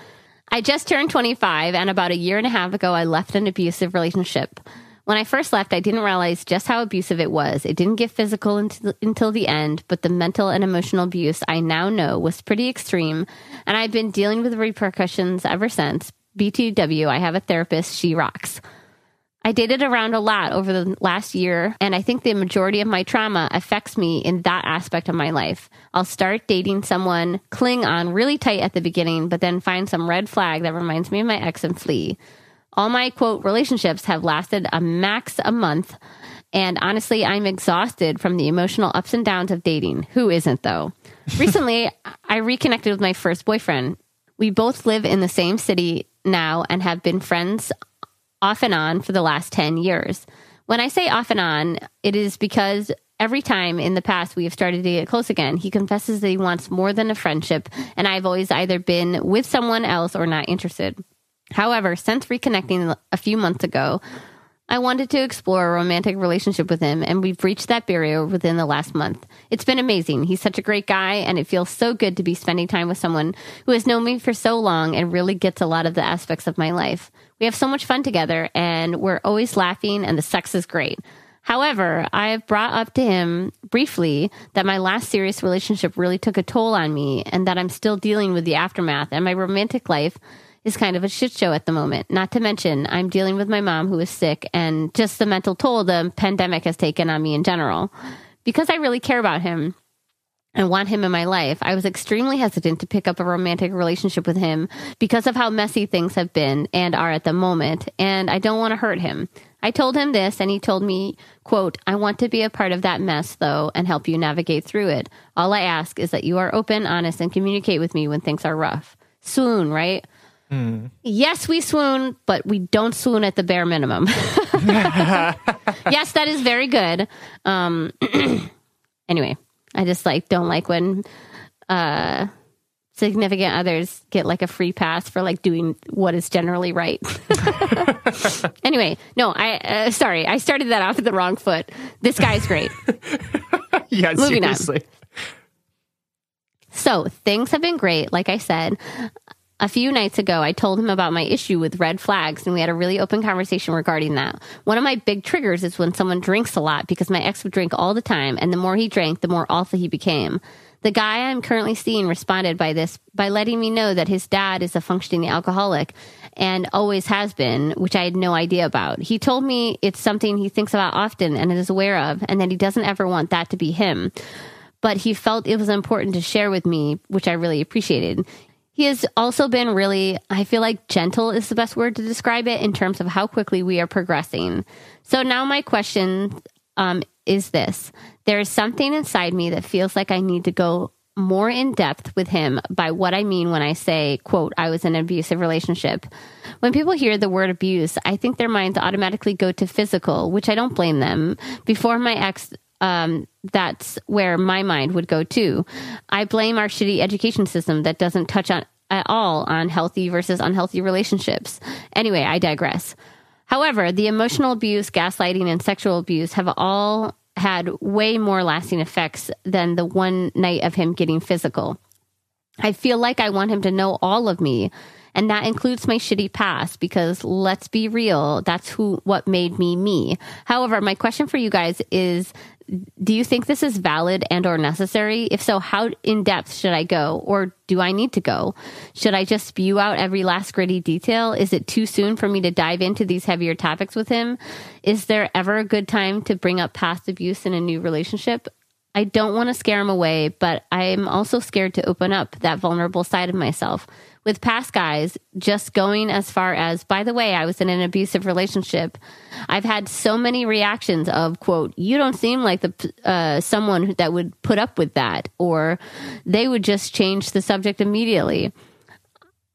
I just turned 25, and about a year and a half ago, I left an abusive relationship. When I first left, I didn't realize just how abusive it was. It didn't get physical until, the end, but the mental and emotional abuse I now know was pretty extreme, and I've been dealing with the repercussions ever since. BTW, I have a therapist. She rocks. I dated around a lot over the last year, and I think the majority of my trauma affects me in that aspect of my life. I'll start dating someone, cling on really tight at the beginning, but then find some red flag that reminds me of my ex and flee. All my quote relationships have lasted a max a month. And honestly, I'm exhausted from the emotional ups and downs of dating. Who isn't, though? Recently, I reconnected with my first boyfriend. We both live in the same city now and have been friends off and on for the last 10 years. When I say off and on, it is because every time in the past we have started to get close again, he confesses that he wants more than a friendship, and I've always either been with someone else or not interested. However, since reconnecting a few months ago, I wanted to explore a romantic relationship with him, and we've reached that barrier within the last month. It's been amazing. He's such a great guy, and it feels so good to be spending time with someone who has known me for so long and really gets a lot of the aspects of my life. We have so much fun together, and we're always laughing, and the sex is great. However, I have brought up to him briefly that my last serious relationship really took a toll on me, and that I'm still dealing with the aftermath, and my romantic life is kind of a shit show at the moment. Not to mention, I'm dealing with my mom who is sick and just the mental toll the pandemic has taken on me in general. Because I really care about him and want him in my life, I was extremely hesitant to pick up a romantic relationship with him because of how messy things have been and are at the moment, and I don't want to hurt him. I told him this and he told me, quote, I want to be a part of that mess though and help you navigate through it. All I ask is that you are open, honest, and communicate with me when things are rough. Swoon, right? Mm. Yes, we swoon, but we don't swoon at the bare minimum. yes, that is very good. Um, anyway, I just like don't like when uh, significant others get like a free pass for like doing what is generally right. anyway, no, I uh, sorry, I started that off at the wrong foot. This guy's great. yeah, Moving seriously. On. So things have been great, like I said. A few nights ago, I told him about my issue with red flags, and we had a really open conversation regarding that. One of my big triggers is when someone drinks a lot because my ex would drink all the time, and the more he drank, the more awful he became. The guy I'm currently seeing responded by this by letting me know that his dad is a functioning alcoholic and always has been, which I had no idea about. He told me it's something he thinks about often and is aware of, and that he doesn't ever want that to be him. But he felt it was important to share with me, which I really appreciated. He has also been really, I feel like gentle is the best word to describe it in terms of how quickly we are progressing. So now my question um, is this there is something inside me that feels like I need to go more in depth with him by what I mean when I say, quote, I was in an abusive relationship. When people hear the word abuse, I think their minds automatically go to physical, which I don't blame them. Before my ex um, that's where my mind would go too. I blame our shitty education system that doesn't touch on at all on healthy versus unhealthy relationships. Anyway, I digress. However, the emotional abuse, gaslighting, and sexual abuse have all had way more lasting effects than the one night of him getting physical. I feel like I want him to know all of me. And that includes my shitty past because let's be real, that's who what made me me. However, my question for you guys is do you think this is valid and or necessary? If so, how in depth should I go or do I need to go? Should I just spew out every last gritty detail? Is it too soon for me to dive into these heavier topics with him? Is there ever a good time to bring up past abuse in a new relationship? I don't want to scare him away, but I'm also scared to open up that vulnerable side of myself with past guys just going as far as by the way i was in an abusive relationship. I've had so many reactions of quote you don't seem like the uh, someone that would put up with that or they would just change the subject immediately.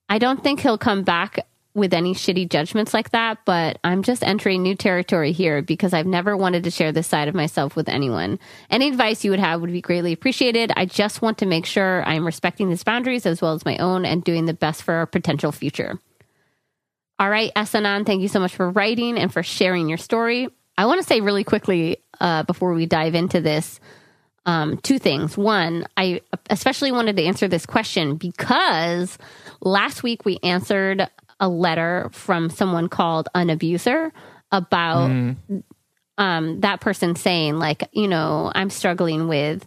I don't think he'll come back with any shitty judgments like that, but I'm just entering new territory here because I've never wanted to share this side of myself with anyone. Any advice you would have would be greatly appreciated. I just want to make sure I'm respecting these boundaries as well as my own and doing the best for our potential future. All right, S. Anon, thank you so much for writing and for sharing your story. I want to say really quickly uh, before we dive into this um, two things. One, I especially wanted to answer this question because last week we answered a letter from someone called an abuser about mm. um, that person saying, like, you know, I'm struggling with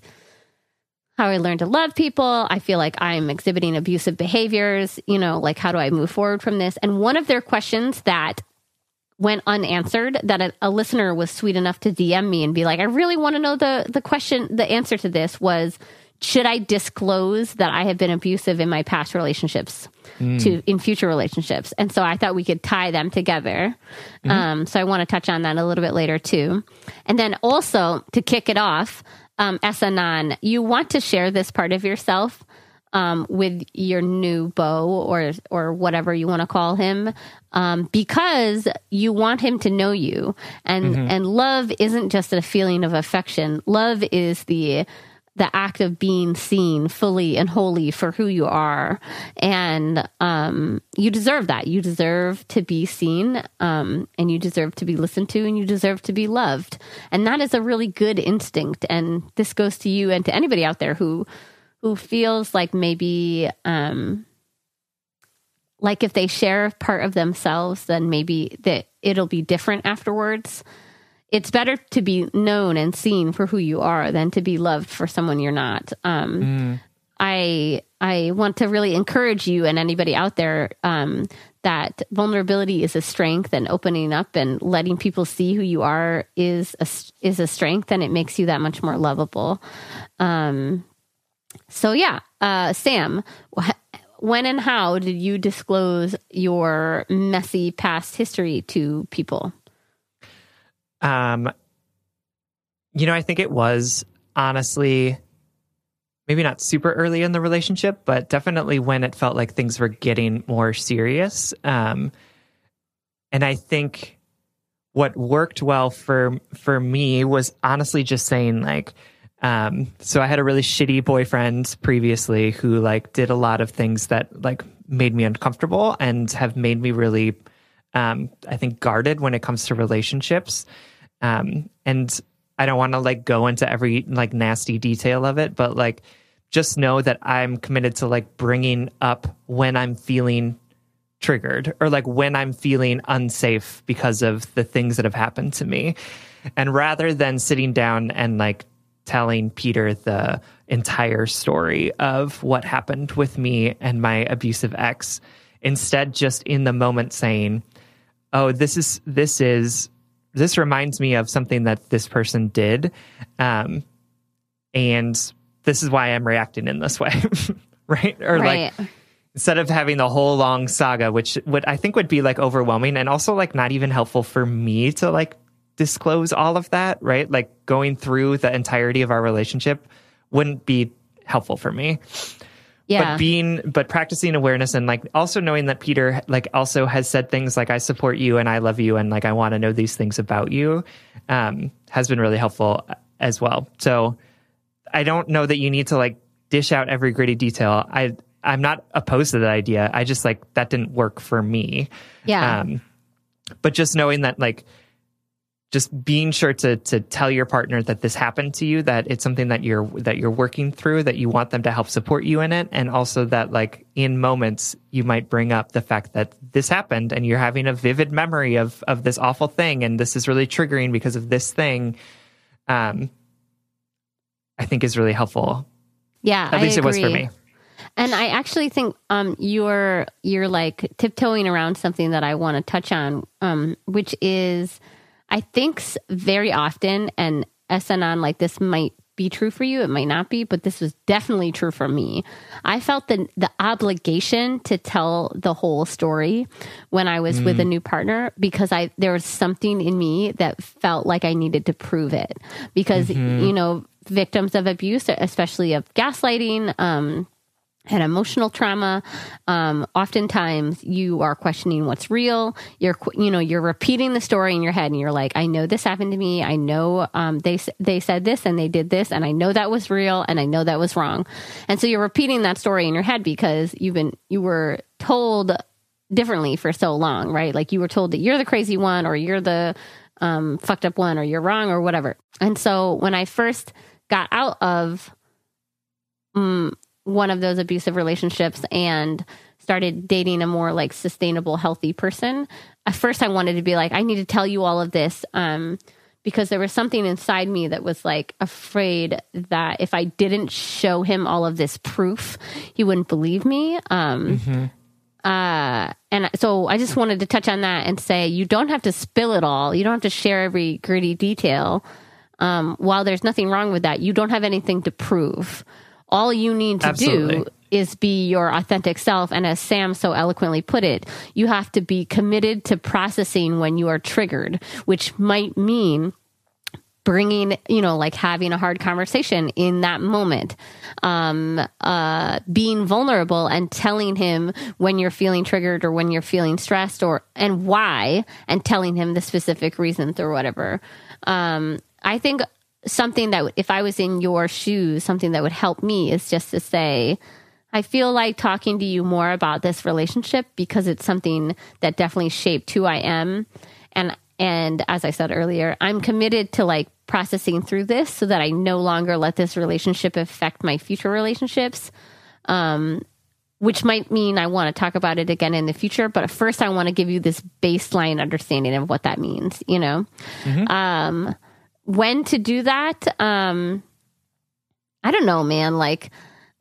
how I learned to love people. I feel like I'm exhibiting abusive behaviors. You know, like, how do I move forward from this? And one of their questions that went unanswered that a, a listener was sweet enough to DM me and be like, I really want to know the the question, the answer to this was should I disclose that I have been abusive in my past relationships mm. to in future relationships? And so I thought we could tie them together. Mm-hmm. Um, so I want to touch on that a little bit later too. And then also to kick it off, um, S. Anon, you want to share this part of yourself um, with your new beau or or whatever you want to call him, um, because you want him to know you, and mm-hmm. and love isn't just a feeling of affection. Love is the the act of being seen fully and wholly for who you are. And um, you deserve that. You deserve to be seen um, and you deserve to be listened to and you deserve to be loved. And that is a really good instinct. And this goes to you and to anybody out there who who feels like maybe um, like if they share part of themselves, then maybe that it'll be different afterwards it's better to be known and seen for who you are than to be loved for someone you're not. Um, mm. I I want to really encourage you and anybody out there um, that vulnerability is a strength, and opening up and letting people see who you are is a, is a strength, and it makes you that much more lovable. Um, so yeah, uh, Sam, when and how did you disclose your messy past history to people? Um, you know, I think it was honestly maybe not super early in the relationship, but definitely when it felt like things were getting more serious. Um, and I think what worked well for for me was honestly just saying like um, so I had a really shitty boyfriend previously who like did a lot of things that like made me uncomfortable and have made me really um, I think guarded when it comes to relationships. Um, and I don't want to like go into every like nasty detail of it, but like just know that I'm committed to like bringing up when I'm feeling triggered or like when I'm feeling unsafe because of the things that have happened to me. And rather than sitting down and like telling Peter the entire story of what happened with me and my abusive ex, instead just in the moment saying, "Oh, this is this is this reminds me of something that this person did. Um, and this is why I'm reacting in this way. right. Or right. like, instead of having the whole long saga, which would I think would be like overwhelming and also like not even helpful for me to like disclose all of that, right? Like going through the entirety of our relationship wouldn't be helpful for me yeah. but being but practicing awareness and like also knowing that peter like also has said things like i support you and i love you and like i want to know these things about you um, has been really helpful as well. So i don't know that you need to like dish out every gritty detail. I i'm not opposed to that idea. I just like that didn't work for me. Yeah. Um, but just knowing that like just being sure to to tell your partner that this happened to you, that it's something that you're that you're working through, that you want them to help support you in it, and also that like in moments you might bring up the fact that this happened and you're having a vivid memory of of this awful thing, and this is really triggering because of this thing. Um, I think is really helpful. Yeah, At least I it was for agree. me. And I actually think um, you're you're like tiptoeing around something that I want to touch on, um, which is I think very often, and S. Anon like this might be true for you, it might not be, but this was definitely true for me. I felt the the obligation to tell the whole story when I was with a new partner because I there was something in me that felt like I needed to prove it because you know victims of abuse, especially of gaslighting. Um, and emotional trauma. Um, oftentimes you are questioning what's real. You're you know you're repeating the story in your head and you're like i know this happened to me. I know um, they they said this and they did this and i know that was real and i know that was wrong. And so you're repeating that story in your head because you've been you were told differently for so long right? Like you were told that you're the crazy one or you're the um, fucked up one or you're wrong or whatever. And so when i first got out of mm, one of those abusive relationships and started dating a more like sustainable healthy person at first i wanted to be like i need to tell you all of this um because there was something inside me that was like afraid that if i didn't show him all of this proof he wouldn't believe me um uh and so i just wanted to touch on that and say you don't have to spill it all. You don't have to share every gritty detail. Um, while there's nothing wrong with that, you don't have anything to prove. All you need to Absolutely. do is be your authentic self. And as Sam so eloquently put it, you have to be committed to processing when you are triggered, which might mean bringing you know like having a hard conversation in that moment um uh being vulnerable and telling him when you're feeling triggered or when you're feeling stressed or and why and telling him the specific reasons or whatever um i think something that if i was in your shoes something that would help me is just to say I feel like talking to you more about this relationship because it's something that definitely shaped who I am. And and as I said earlier, I'm committed to like processing through this so that I no longer let this relationship affect my future relationships. Um which might mean I want to talk about it again in the future, but first I want to give you this baseline understanding of what that means, you know. Um when to do that um I don't know, man, like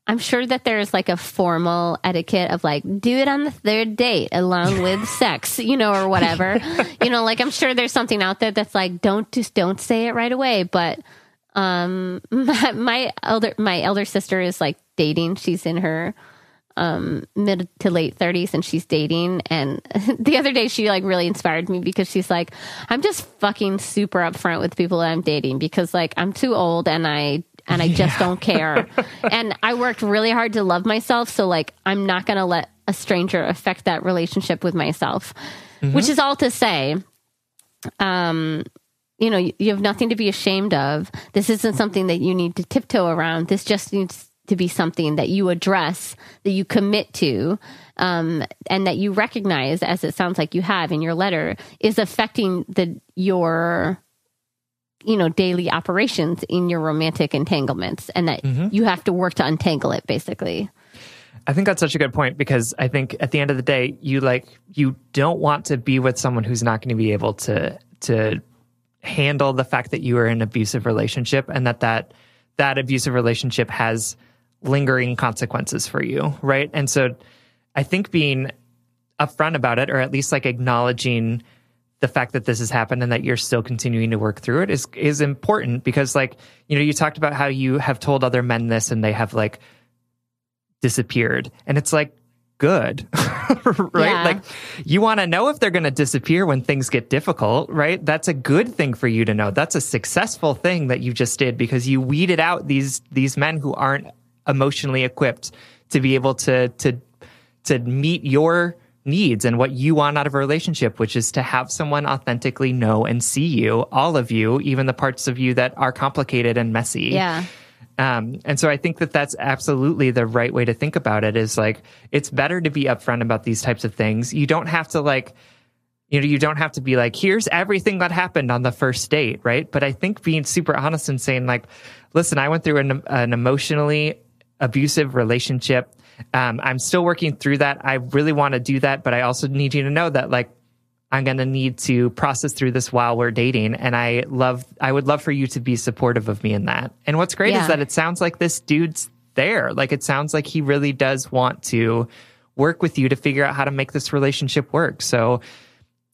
I'm sure that there's like a formal etiquette of like do it on the third date along with sex, you know, or whatever. you know, like I'm sure there's something out there that's like don't just don't say it right away. But um, my, my elder my elder sister is like dating. She's in her um mid to late 30s and she's dating. And the other day she like really inspired me because she's like i'm just fucking super upfront with people that i'm dating because like i'm too old and i and i just don't care. And i worked really hard to love myself. So like i'm not gonna let a stranger affect that relationship with myself which is all to say um you know you, you have nothing to be ashamed of. This isn't something that you need to tiptoe around. This just needs to be something that you address that you commit to um, and that you recognize as it sounds like you have in your letter is affecting the your you know daily operations in your romantic entanglements and that you have to work to untangle it basically. I think that's such a good point because I think at the end of the day, you like you don't want to be with someone who's not going to be able to to handle the fact that you are in an abusive relationship and that that that abusive relationship has lingering consequences for you, right? And so I think being upfront about it or at least like acknowledging the fact that this has happened and that you're still continuing to work through it is is important because like you know you talked about how you have told other men this and they have like disappeared and it's like good right Yeah. like you want to know if they're going to disappear when things get difficult right that's a good thing for you to know that's a successful thing that you just did because you weeded out these these men who aren't emotionally equipped to be able to to to meet your needs and what you want out of a relationship, which is to have someone authentically know and see you, all of you, even the parts of you that are complicated and messy. yeah Um, and so I think that that's absolutely the right way to think about it is like, it's better to be upfront about these types of things. You don't have to like, you know, you don't have to be like, here's everything that happened on the first date, right? But I think being super honest and saying, like, listen, I went through an, an emotionally abusive relationship. Um, I'm still working through that. I really want to do that, but I also need you to know that, like, I'm going to need to process through this while we're dating. And I love, I would love for you to be supportive of me in that. And what's great Yeah. is that it sounds like this dude's there. Like, it sounds like he really does want to work with you to figure out how to make this relationship work. So,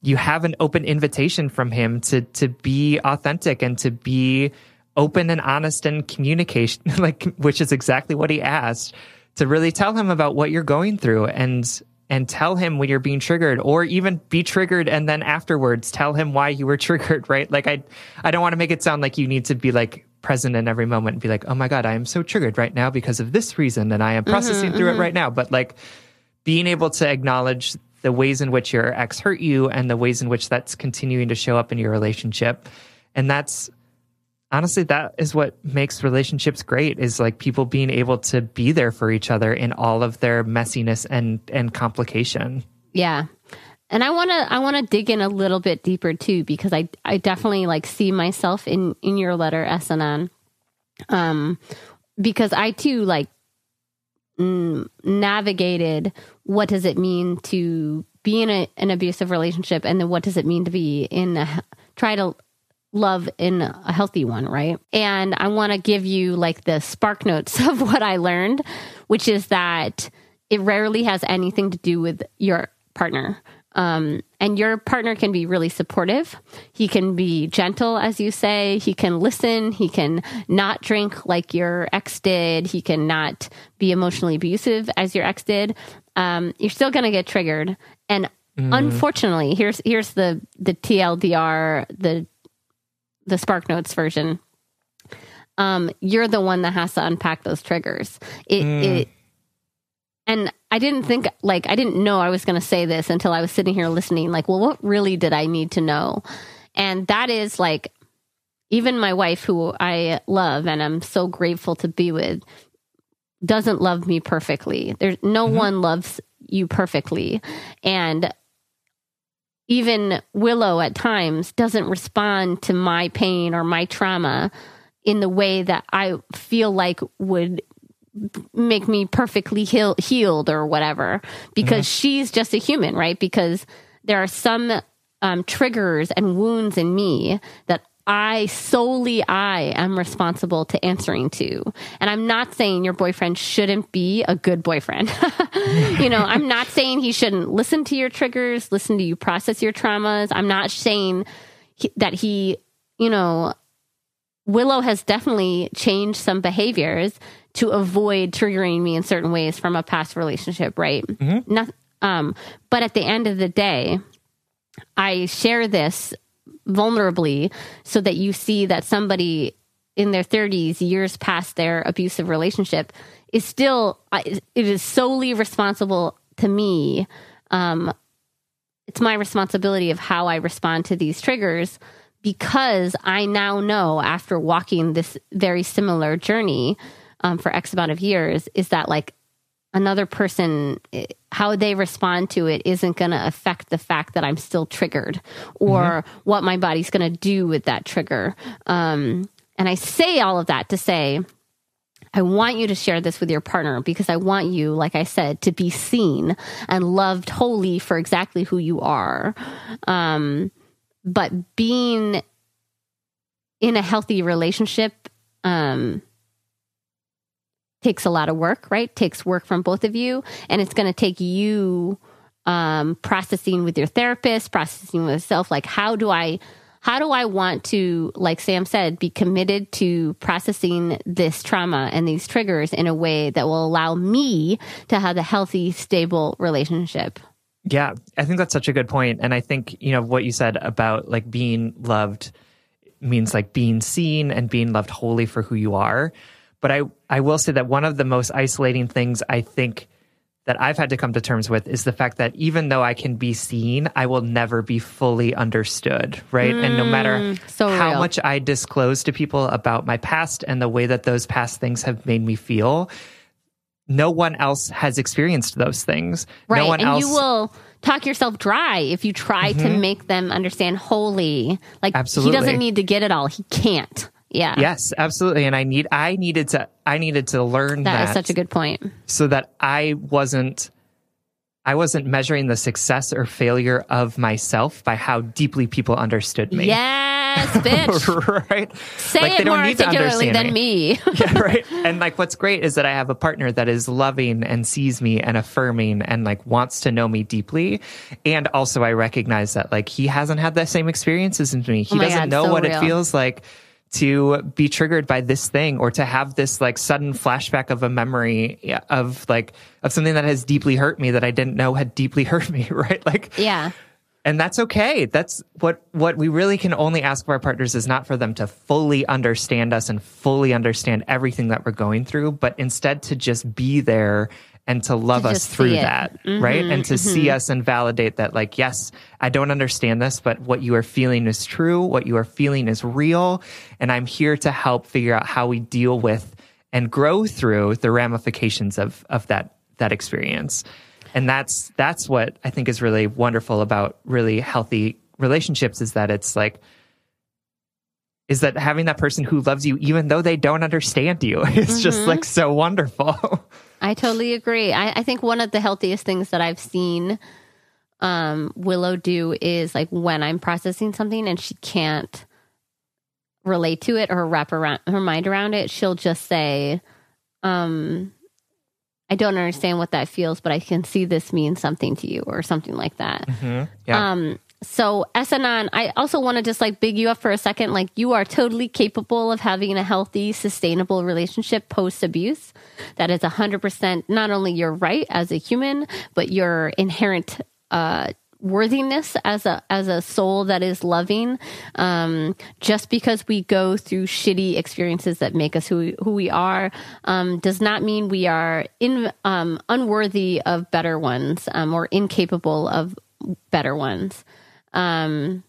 you have an open invitation from him to to be authentic and to be open and honest and communication like which is exactly what he asked to really tell him about what you're going through and and tell him when you're being triggered or even be triggered and then afterwards tell him why you were triggered right? Like i i don't want to make it sound like you need to be like present in every moment and be like oh my god i am so triggered right now because of this reason and i am processing mm-hmm, through it mm-hmm. right now. But like being able to acknowledge the ways in which your ex hurt you and the ways in which that's continuing to show up in your relationship. And that's honestly, that is what makes relationships great is like people being able to be there for each other in all of their messiness and, and complication. Yeah. And I want to I want to dig in a little bit deeper too because I I definitely like see myself in in your letter S. Anon. Um because I too like navigated what does it mean to be in a, an abusive relationship and then what does it mean to be in a try to love in a healthy one, right? And I want to give you like the spark notes of what I learned, which is that it rarely has anything to do with your partner. Um, and your partner can be really supportive. He can be gentle, as you say. He can listen. He can not drink like your ex did. He can not be emotionally abusive as your ex did. Um, you're still going to get triggered. And unfortunately, here's here's the the TLDR the the Spark Notes version. Um, you're the one that has to unpack those triggers. It, it and I didn't think like I didn't know I was going to say this until I was sitting here listening. Like, well, what really did I need to know? And that is like, even my wife, who I love and I'm so grateful to be with, doesn't love me perfectly. There's no one loves you perfectly, and even Willow at times doesn't respond to my pain or my trauma in the way that I feel like would make me perfectly heal- healed or whatever because she's just a human, right? Because there are some um, triggers and wounds in me that I solely I am responsible to answering to. And I'm not saying your boyfriend shouldn't be a good boyfriend. you know, I'm not saying he shouldn't listen to your triggers, listen to you process your traumas. I'm not saying he, that he, you know, Willow has definitely changed some behaviors to avoid triggering me in certain ways from a past relationship, right? Noth- um, but at the end of the day, I share this vulnerably so that you see that somebody in their 30s, years past their abusive relationship, is still, it is solely responsible to me. Um, it's my responsibility of how I respond to these triggers because I now know after walking this very similar journey um, for X amount of years is that like another person, eh, how they respond to it isn't going to affect the fact that I'm still triggered or what my body's going to do with that trigger. Um, and I say all of that to say, I want you to share this with your partner because I want you, like I said, to be seen and loved wholly for exactly who you are. Um, but being in a healthy relationship um, takes a lot of work, right? Takes work from both of you, and it's going to take you um, processing with your therapist, processing with yourself. Like, how do I? How do I want to, like Sam said, be committed to processing this trauma and these triggers in a way that will allow me to have a healthy, stable relationship? Yeah, I think that's such a good point. And I think, you know, what you said about like being loved means like being seen and being loved wholly for who you are. But I, I will say that one of the most isolating things I think that I've had to come to terms with is the fact that even though I can be seen, I will never be fully understood, right? and no matter mm, so how real. much I disclose to people about my past and the way that those past things have made me feel, no one else has experienced those things. Right. No one and else. you will talk yourself dry if you try to mm-hmm. make them understand wholly. Like Absolutely. he doesn't need to get it all. He can't. Yeah. Yes, absolutely. And I need I needed to I needed to learn that, that is such a good point. so that I wasn't I wasn't measuring the success or failure of myself by how deeply people understood me. Yes, bitch. right? Say Like, they it don't more need to articulately than me. yeah, right. And like what's great is that I have a partner that is loving and sees me and affirming and like wants to know me deeply. And also I recognize that like he hasn't had the same experiences as me. He Oh doesn't God, know so what real. it feels like to be triggered by this thing or to have this like sudden flashback of a memory of like of something that has deeply hurt me that I didn't know had deeply hurt me, right? Like yeah. and that's okay that's what what we really can only ask of our partners is not for them to fully understand us and fully understand everything that we're going through but instead to just be there and to love To us through that right? And to see us and validate that like yes i don't understand this but what you are feeling is true what you are feeling is real and i'm here to help figure out how we deal with and grow through the ramifications of of that that experience. And that's that's what i think is really wonderful about really healthy relationships is that it's like is that having that person who loves you even though they don't understand you it's just like so wonderful I totally agree. I, I think one of the healthiest things that I've seen um, Willow do is like when I'm processing something and she can't relate to it or wrap around her mind around it, she'll just say, um, I don't understand what that feels, but I can see this means something to you or something like that. yeah Um, so S. Anon, I also want to just like big you up for a second. Like you are totally capable of having a healthy, sustainable relationship post abuse. That is hundred percent not only your right as a human, but your inherent uh worthiness as a as a soul that is loving um just because we go through shitty experiences that make us who we, who we are um does not mean we are in um unworthy of better ones um or incapable of better ones um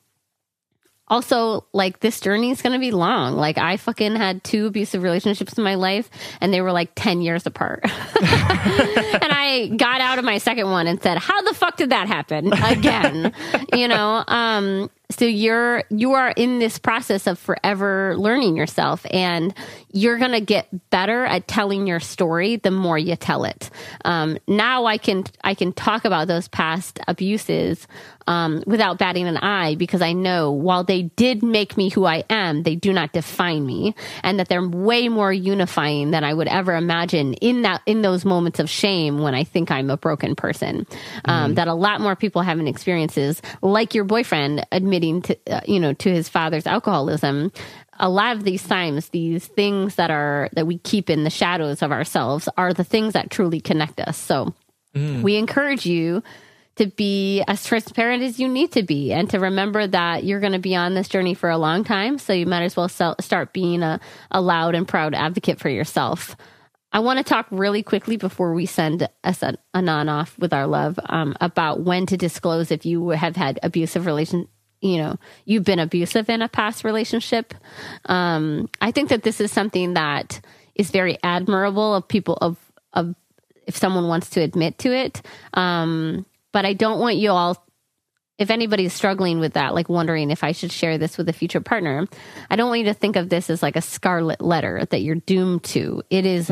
also like this journey is going to be long like i fucking had two abusive relationships in my life and they were like 10 years apart and I got out of my second one and said, "How the fuck did that happen again?" you know. Um, so you're you are in this process of forever learning yourself, and you're gonna get better at telling your story the more you tell it. Um, now I can I can talk about those past abuses um, without batting an eye because I know while they did make me who I am, they do not define me, and that they're way more unifying than I would ever imagine in that in those moments of shame when I think I'm a broken person. Um, that a lot more people having experiences like your boyfriend admitting to uh, you know to his father's alcoholism. A lot of these times, these things that are that we keep in the shadows of ourselves are the things that truly connect us. So we encourage you to be as transparent as you need to be and to remember that you're going to be on this journey for a long time. So you might as well sel- start being a, a loud and proud advocate for yourself. I want to talk really quickly before we send S. Anon off with our love um, about when to disclose if you have had abusive relation. You know, you've been abusive in a past relationship. Um, I think that this is something that is very admirable of people of of if someone wants to admit to it. Um, but I don't want you all, if anybody's struggling with that, like wondering if I should share this with a future partner, I don't want you to think of this as like a scarlet letter that you're doomed to. It is-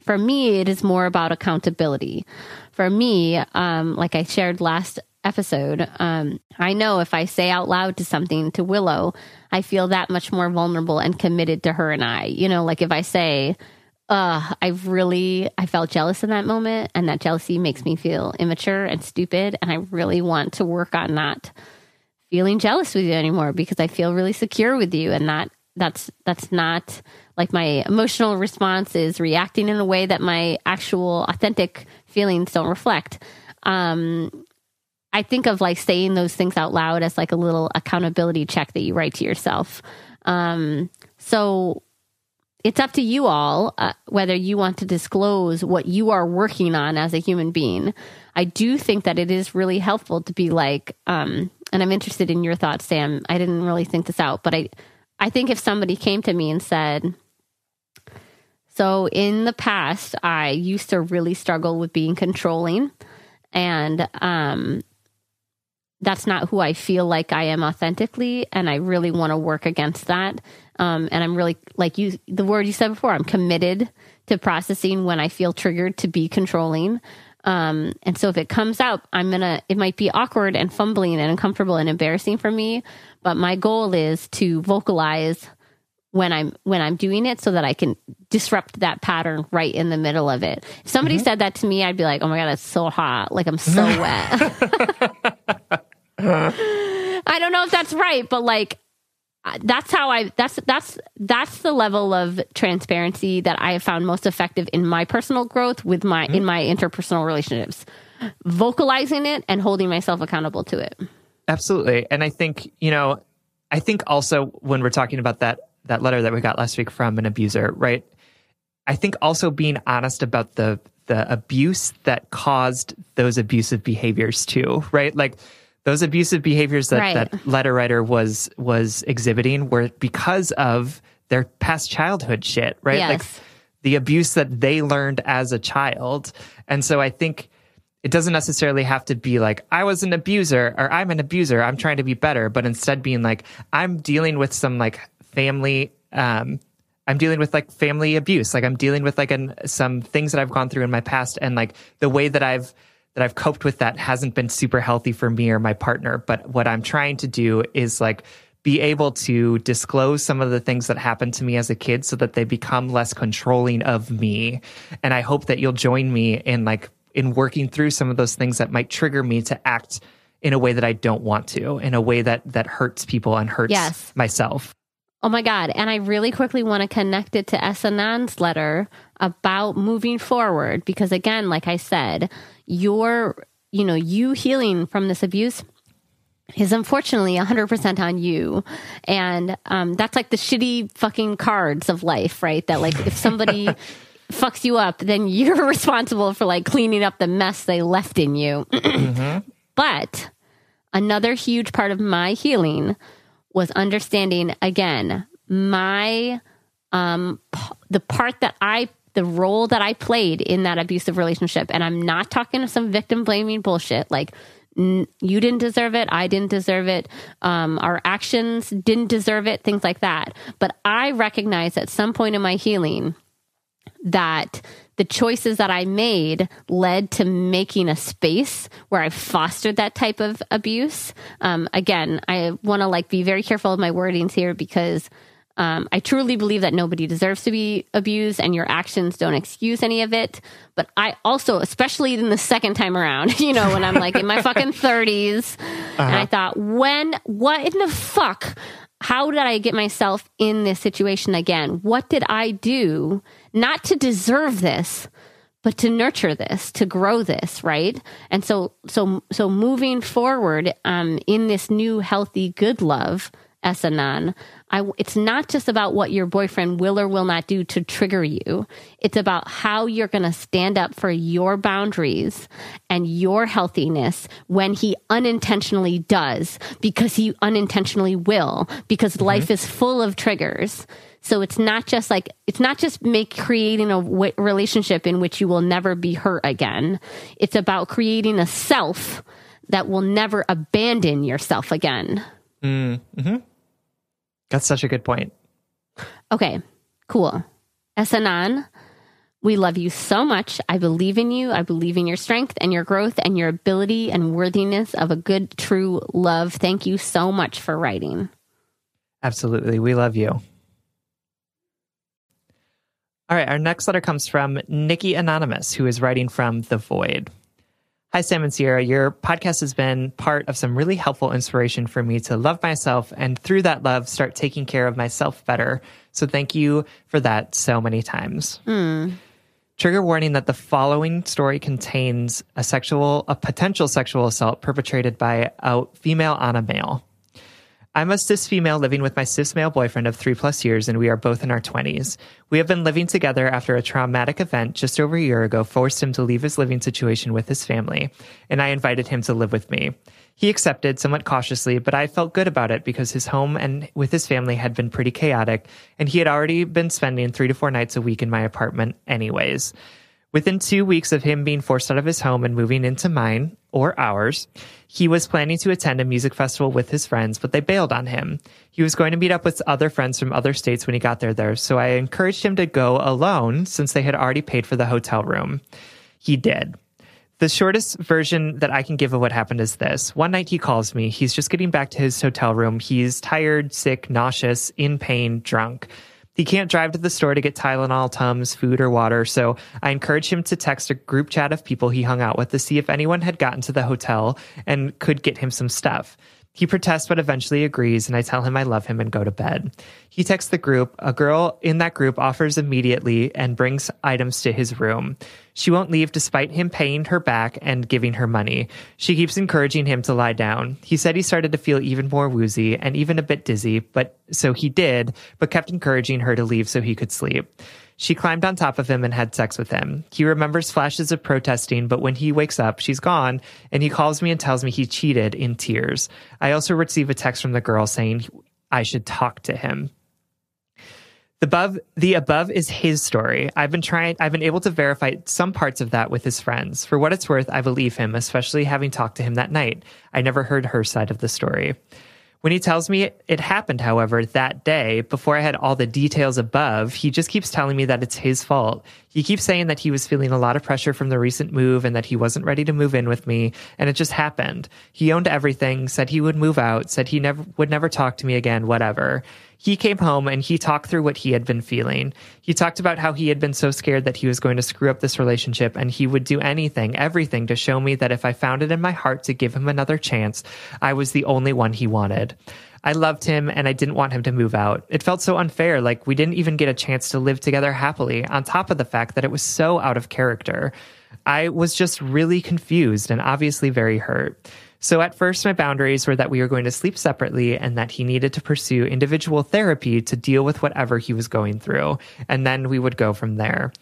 for me, it is more about accountability. For me, um, like I shared last episode, um, I know if I say out loud to something to Willow, I feel that much more vulnerable and committed to her and I. You know, like if I say, uh, I really I felt jealous in that moment, and that jealousy makes me feel immature and stupid, and I really want to work on not feeling jealous with you anymore because I feel really secure with you, and that that's that's not like my emotional response is reacting in a way that my actual authentic feelings don't reflect. Um, I think of like saying those things out loud as like a little accountability check that you write to yourself. Um, so it's up to you all uh, whether you want to disclose what you are working on as a human being. I do think that it is really helpful to be like, um, and I'm interested in your thoughts, Sam. I didn't really think this out, but I, I think if somebody came to me and said, So in the past, I used to really struggle with being controlling, and um, that's not who I feel like I am authentically, and I really want to work against that. Um, and I'm really like you, the word you said before. I'm committed to processing when I feel triggered to be controlling. Um, and so if it comes out, I'm gonna. It might be awkward and fumbling and uncomfortable and embarrassing for me, but my goal is to vocalize when I'm when I'm doing it so that I can disrupt that pattern right in the middle of it. If somebody said that to me, I'd be like, "Oh my god, it's so hot! Like I'm so wet." I don't know if that's right, but like uh, that's how I that's that's that's the level of transparency that I have found most effective in my personal growth with my in my interpersonal relationships. Vocalizing it and holding myself accountable to it. Absolutely. And I think, you know, I think also when we're talking about that that letter that we got last week from an abuser, right? I think also being honest about the the abuse that caused those abusive behaviors too, right? Like those abusive behaviors that Right. that letter writer was was exhibiting were because of their past childhood shit, right? Like the abuse that they learned as a child. And so I think it doesn't necessarily have to be like I was an abuser or I'm an abuser, I'm trying to be better, but instead being like I'm dealing with some like family um I'm dealing with like family abuse. Like I'm dealing with like an, some things that I've gone through in my past and like the way that I've that I've coped with that hasn't been super healthy for me or my partner, but what I'm trying to do is like be able to disclose some of the things that happened to me as a kid so that they become less controlling of me. And I hope that you'll join me in like in working through some of those things that might trigger me to act in a way that I don't want to, in a way that that hurts people and hurts Yes. myself. Oh my God. And I really quickly want to connect it to S. Anon's letter about moving forward because, again, like I said, your, you know, you healing from this abuse is unfortunately 100% on you. And um, that's like the shitty fucking cards of life, right? That, like, if somebody fucks you up, then you're responsible for like cleaning up the mess they left in you. But another huge part of my healing was understanding again my um p- the part that I the role that I played in that abusive relationship. And I'm not talking some victim blaming bullshit. Like you didn't deserve it. I didn't deserve it. Um our actions didn't deserve it things like that. But I recognize at some point in my healing that the choices that I made led to making a space where I fostered that type of abuse. Um, again, I want to like be very careful of my wordings here because um, I truly believe that nobody deserves to be abused, and your actions don't excuse any of it. But I also, especially in the second time around, you know, when I'm like in my fucking 30s, and I thought, when, what in the fuck? how did I get myself in this situation again? What did I do not to deserve this, but to nurture this, to grow this, right? And so, so, so moving forward, um, in this new healthy good love, S. Anon, I, it's not just about what your boyfriend will or will not do to trigger you. It's about how you're going to stand up for your boundaries and your healthiness when he unintentionally does, because he unintentionally will, because mm-hmm. life is full of triggers. So it's not just like, it's not just make creating a w- relationship in which you will never be hurt again. It's about creating a self that will never abandon yourself again. Mm-hmm. That's such a good point. Okay, cool. S. Anon, we love you so much. I believe in you. I believe in your strength and your growth and your ability and worthiness of a good, true love. Thank you so much for writing. Absolutely. We love you. All right. Our next letter comes from Nikki Anonymous, who is writing from The Void. Hi, Sam and Sierra. Your podcast has been part of some really helpful inspiration for me to love myself and through that love, start taking care of myself better. So thank you for that so many times. Hmm. Trigger warning that the following story contains a sexual, a potential sexual assault perpetrated by a female on a male. I'm a cis female living with my cis male boyfriend of three plus years, and we are both in our 20s. We have been living together after a traumatic event just over a year ago forced him to leave his living situation with his family, and I invited him to live with me. He accepted somewhat cautiously, but I felt good about it because his home and with his family had been pretty chaotic, and he had already been spending three to four nights a week in my apartment, anyways. Within two weeks of him being forced out of his home and moving into mine, or ours, he was planning to attend a music festival with his friends, but they bailed on him. He was going to meet up with other friends from other states when he got there, there, so I encouraged him to go alone since they had already paid for the hotel room. He did. The shortest version that I can give of what happened is this. One night he calls me. He's just getting back to his hotel room. He's tired, sick, nauseous, in pain, drunk. He can't drive to the store to get Tylenol, Tums, food, or water, so I encouraged him to text a group chat of people he hung out with to see if anyone had gotten to the hotel and could get him some stuff. He protests but eventually agrees, and I tell him I love him and go to bed. He texts the group. A girl in that group offers immediately and brings items to his room. She won't leave despite him paying her back and giving her money. She keeps encouraging him to lie down. He said he started to feel even more woozy and even a bit dizzy, but so he did, but kept encouraging her to leave so he could sleep. She climbed on top of him and had sex with him. He remembers flashes of protesting, but when he wakes up, she's gone, and he calls me and tells me he cheated in tears. I also receive a text from the girl saying I should talk to him. The above, the above is his story. I've been trying, I've been able to verify some parts of that with his friends. For what it's worth, I believe him, especially having talked to him that night. I never heard her side of the story. When he tells me it, happened, however, that day, before I had all the details above, he just keeps telling me that it's his fault. He keeps saying that he was feeling a lot of pressure from the recent move and that he wasn't ready to move in with me, and it just happened. He owned everything, said he would move out, said he never would never talk to me again, whatever. He came home and he talked through what he had been feeling. He talked about how he had been so scared that he was going to screw up this relationship and he would do anything, everything to show me that if I found it in my heart to give him another chance, I was the only one he wanted. I loved him and I didn't want him to move out. It felt so unfair, like we didn't even get a chance to live together happily, on top of the fact that it was so out of character. I was just really confused and obviously very hurt. So at first, my boundaries were that we were going to sleep separately and that he needed to pursue individual therapy to deal with whatever he was going through. And then we would go from there.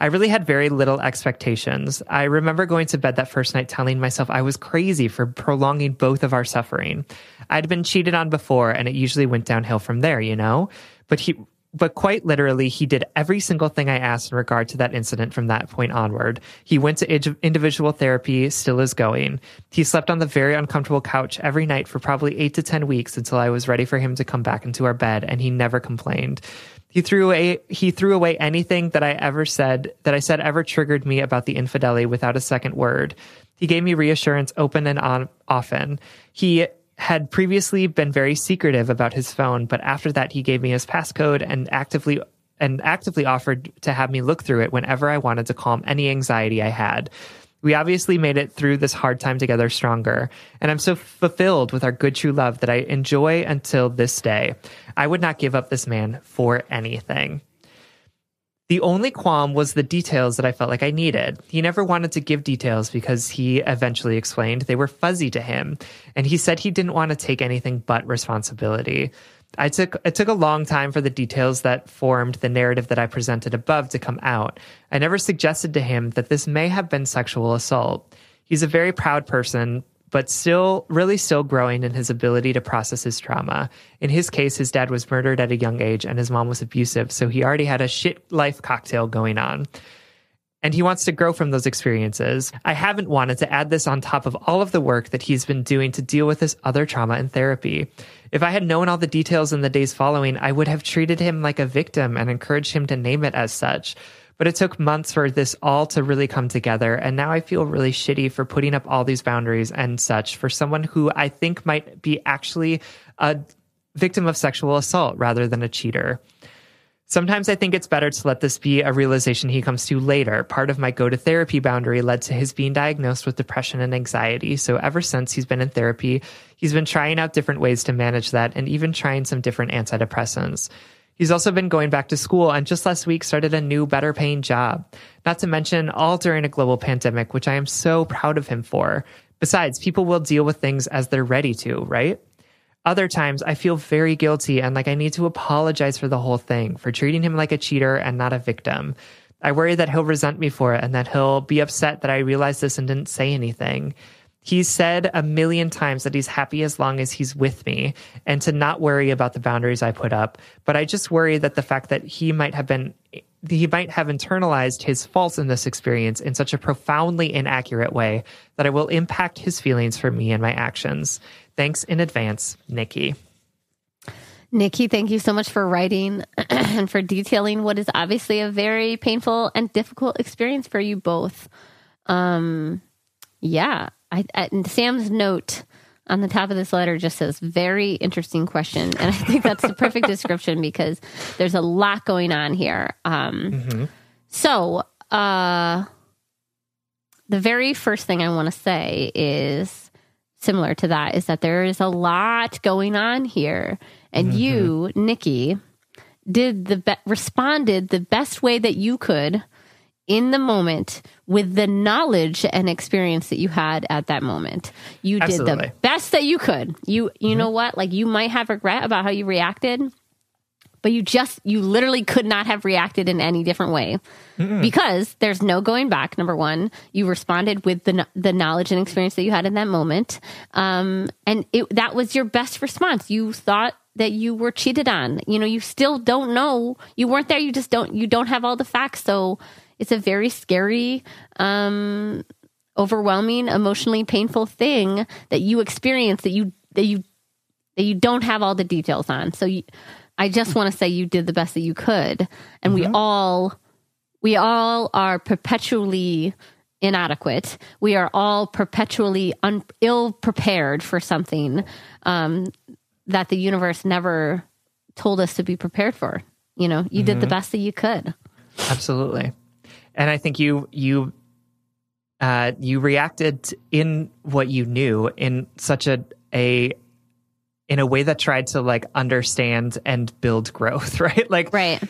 I really had very little expectations. I remember going to bed that first night telling myself I was crazy for prolonging both of our suffering. I'd been cheated on before and it usually went downhill from there, you know? But he but quite literally, he did every single thing I asked in regard to that incident from that point onward. He went to individual therapy, still is going. He slept on the very uncomfortable couch every night for probably eight to 10 weeks until I was ready for him to come back into our bed, and he never complained. He threw away he threw away anything that I ever said that I said ever triggered me about the infidelity without a second word. He gave me reassurance open and on often. He had previously been very secretive about his phone, but after that he gave me his passcode and actively and actively offered to have me look through it whenever I wanted to calm any anxiety I had. We obviously made it through this hard time together stronger, and I'm so fulfilled with our good true love that I enjoy until this day. I would not give up this man for anything. The only qualm was the details that I felt like I needed. He never wanted to give details because he eventually explained they were fuzzy to him, and he said he didn't want to take anything but responsibility. I took it took a long time for the details that formed the narrative that I presented above to come out. I never suggested to him that this may have been sexual assault. He's a very proud person, but still really still growing in his ability to process his trauma. In his case, his dad was murdered at a young age and his mom was abusive, so he already had a shit life cocktail going on. And he wants to grow from those experiences. I haven't wanted to add this on top of all of the work that he's been doing to deal with his other trauma in therapy. If I had known all the details in the days following, I would have treated him like a victim and encouraged him to name it as such. But it took months for this all to really come together. And now I feel really shitty for putting up all these boundaries and such for someone who I think might be actually a victim of sexual assault rather than a cheater. Sometimes I think it's better to let this be a realization he comes to later. Part of my go to therapy boundary led to his being diagnosed with depression and anxiety. So ever since he's been in therapy, he's been trying out different ways to manage that and even trying some different antidepressants. He's also been going back to school and just last week started a new, better paying job. Not to mention all during a global pandemic, which I am so proud of him for. Besides, people will deal with things as they're ready to, right? Other times I feel very guilty and like I need to apologize for the whole thing, for treating him like a cheater and not a victim. I worry that he'll resent me for it and that he'll be upset that I realized this and didn't say anything. He's said a million times that he's happy as long as he's with me and to not worry about the boundaries I put up. But I just worry that the fact that he might have been, he might have internalized his faults in this experience in such a profoundly inaccurate way that it will impact his feelings for me and my actions. Thanks in advance, Nikki. Nikki, thank you so much for writing and for detailing what is obviously a very painful and difficult experience for you both. Um, yeah, I, I, Sam's note on the top of this letter just says very interesting question, and I think that's the perfect description because there's a lot going on here. Um, mm-hmm. So, uh, the very first thing I want to say is similar to that is that there is a lot going on here and mm-hmm. you, Nikki, did the be- responded the best way that you could in the moment with the knowledge and experience that you had at that moment. You Absolutely. did the best that you could. You you mm-hmm. know what? Like you might have regret about how you reacted, but you just you literally could not have reacted in any different way Mm-mm. because there's no going back number 1 you responded with the the knowledge and experience that you had in that moment um, and it, that was your best response you thought that you were cheated on. You know, you still don't know. You weren't there. You just don't. You don't have all the facts. So it's a very scary, um, overwhelming, emotionally painful thing that you experience that you that you that you don't have all the details on. So you, I just want to say you did the best that you could, and mm-hmm. we all we all are perpetually inadequate. We are all perpetually un- ill prepared for something um, that the universe never told us to be prepared for. You know, you mm-hmm. did the mm-hmm. best that you could. Absolutely. And I think you you uh, you reacted in what you knew in such a a in a way that tried to like understand and build growth, right? Like right.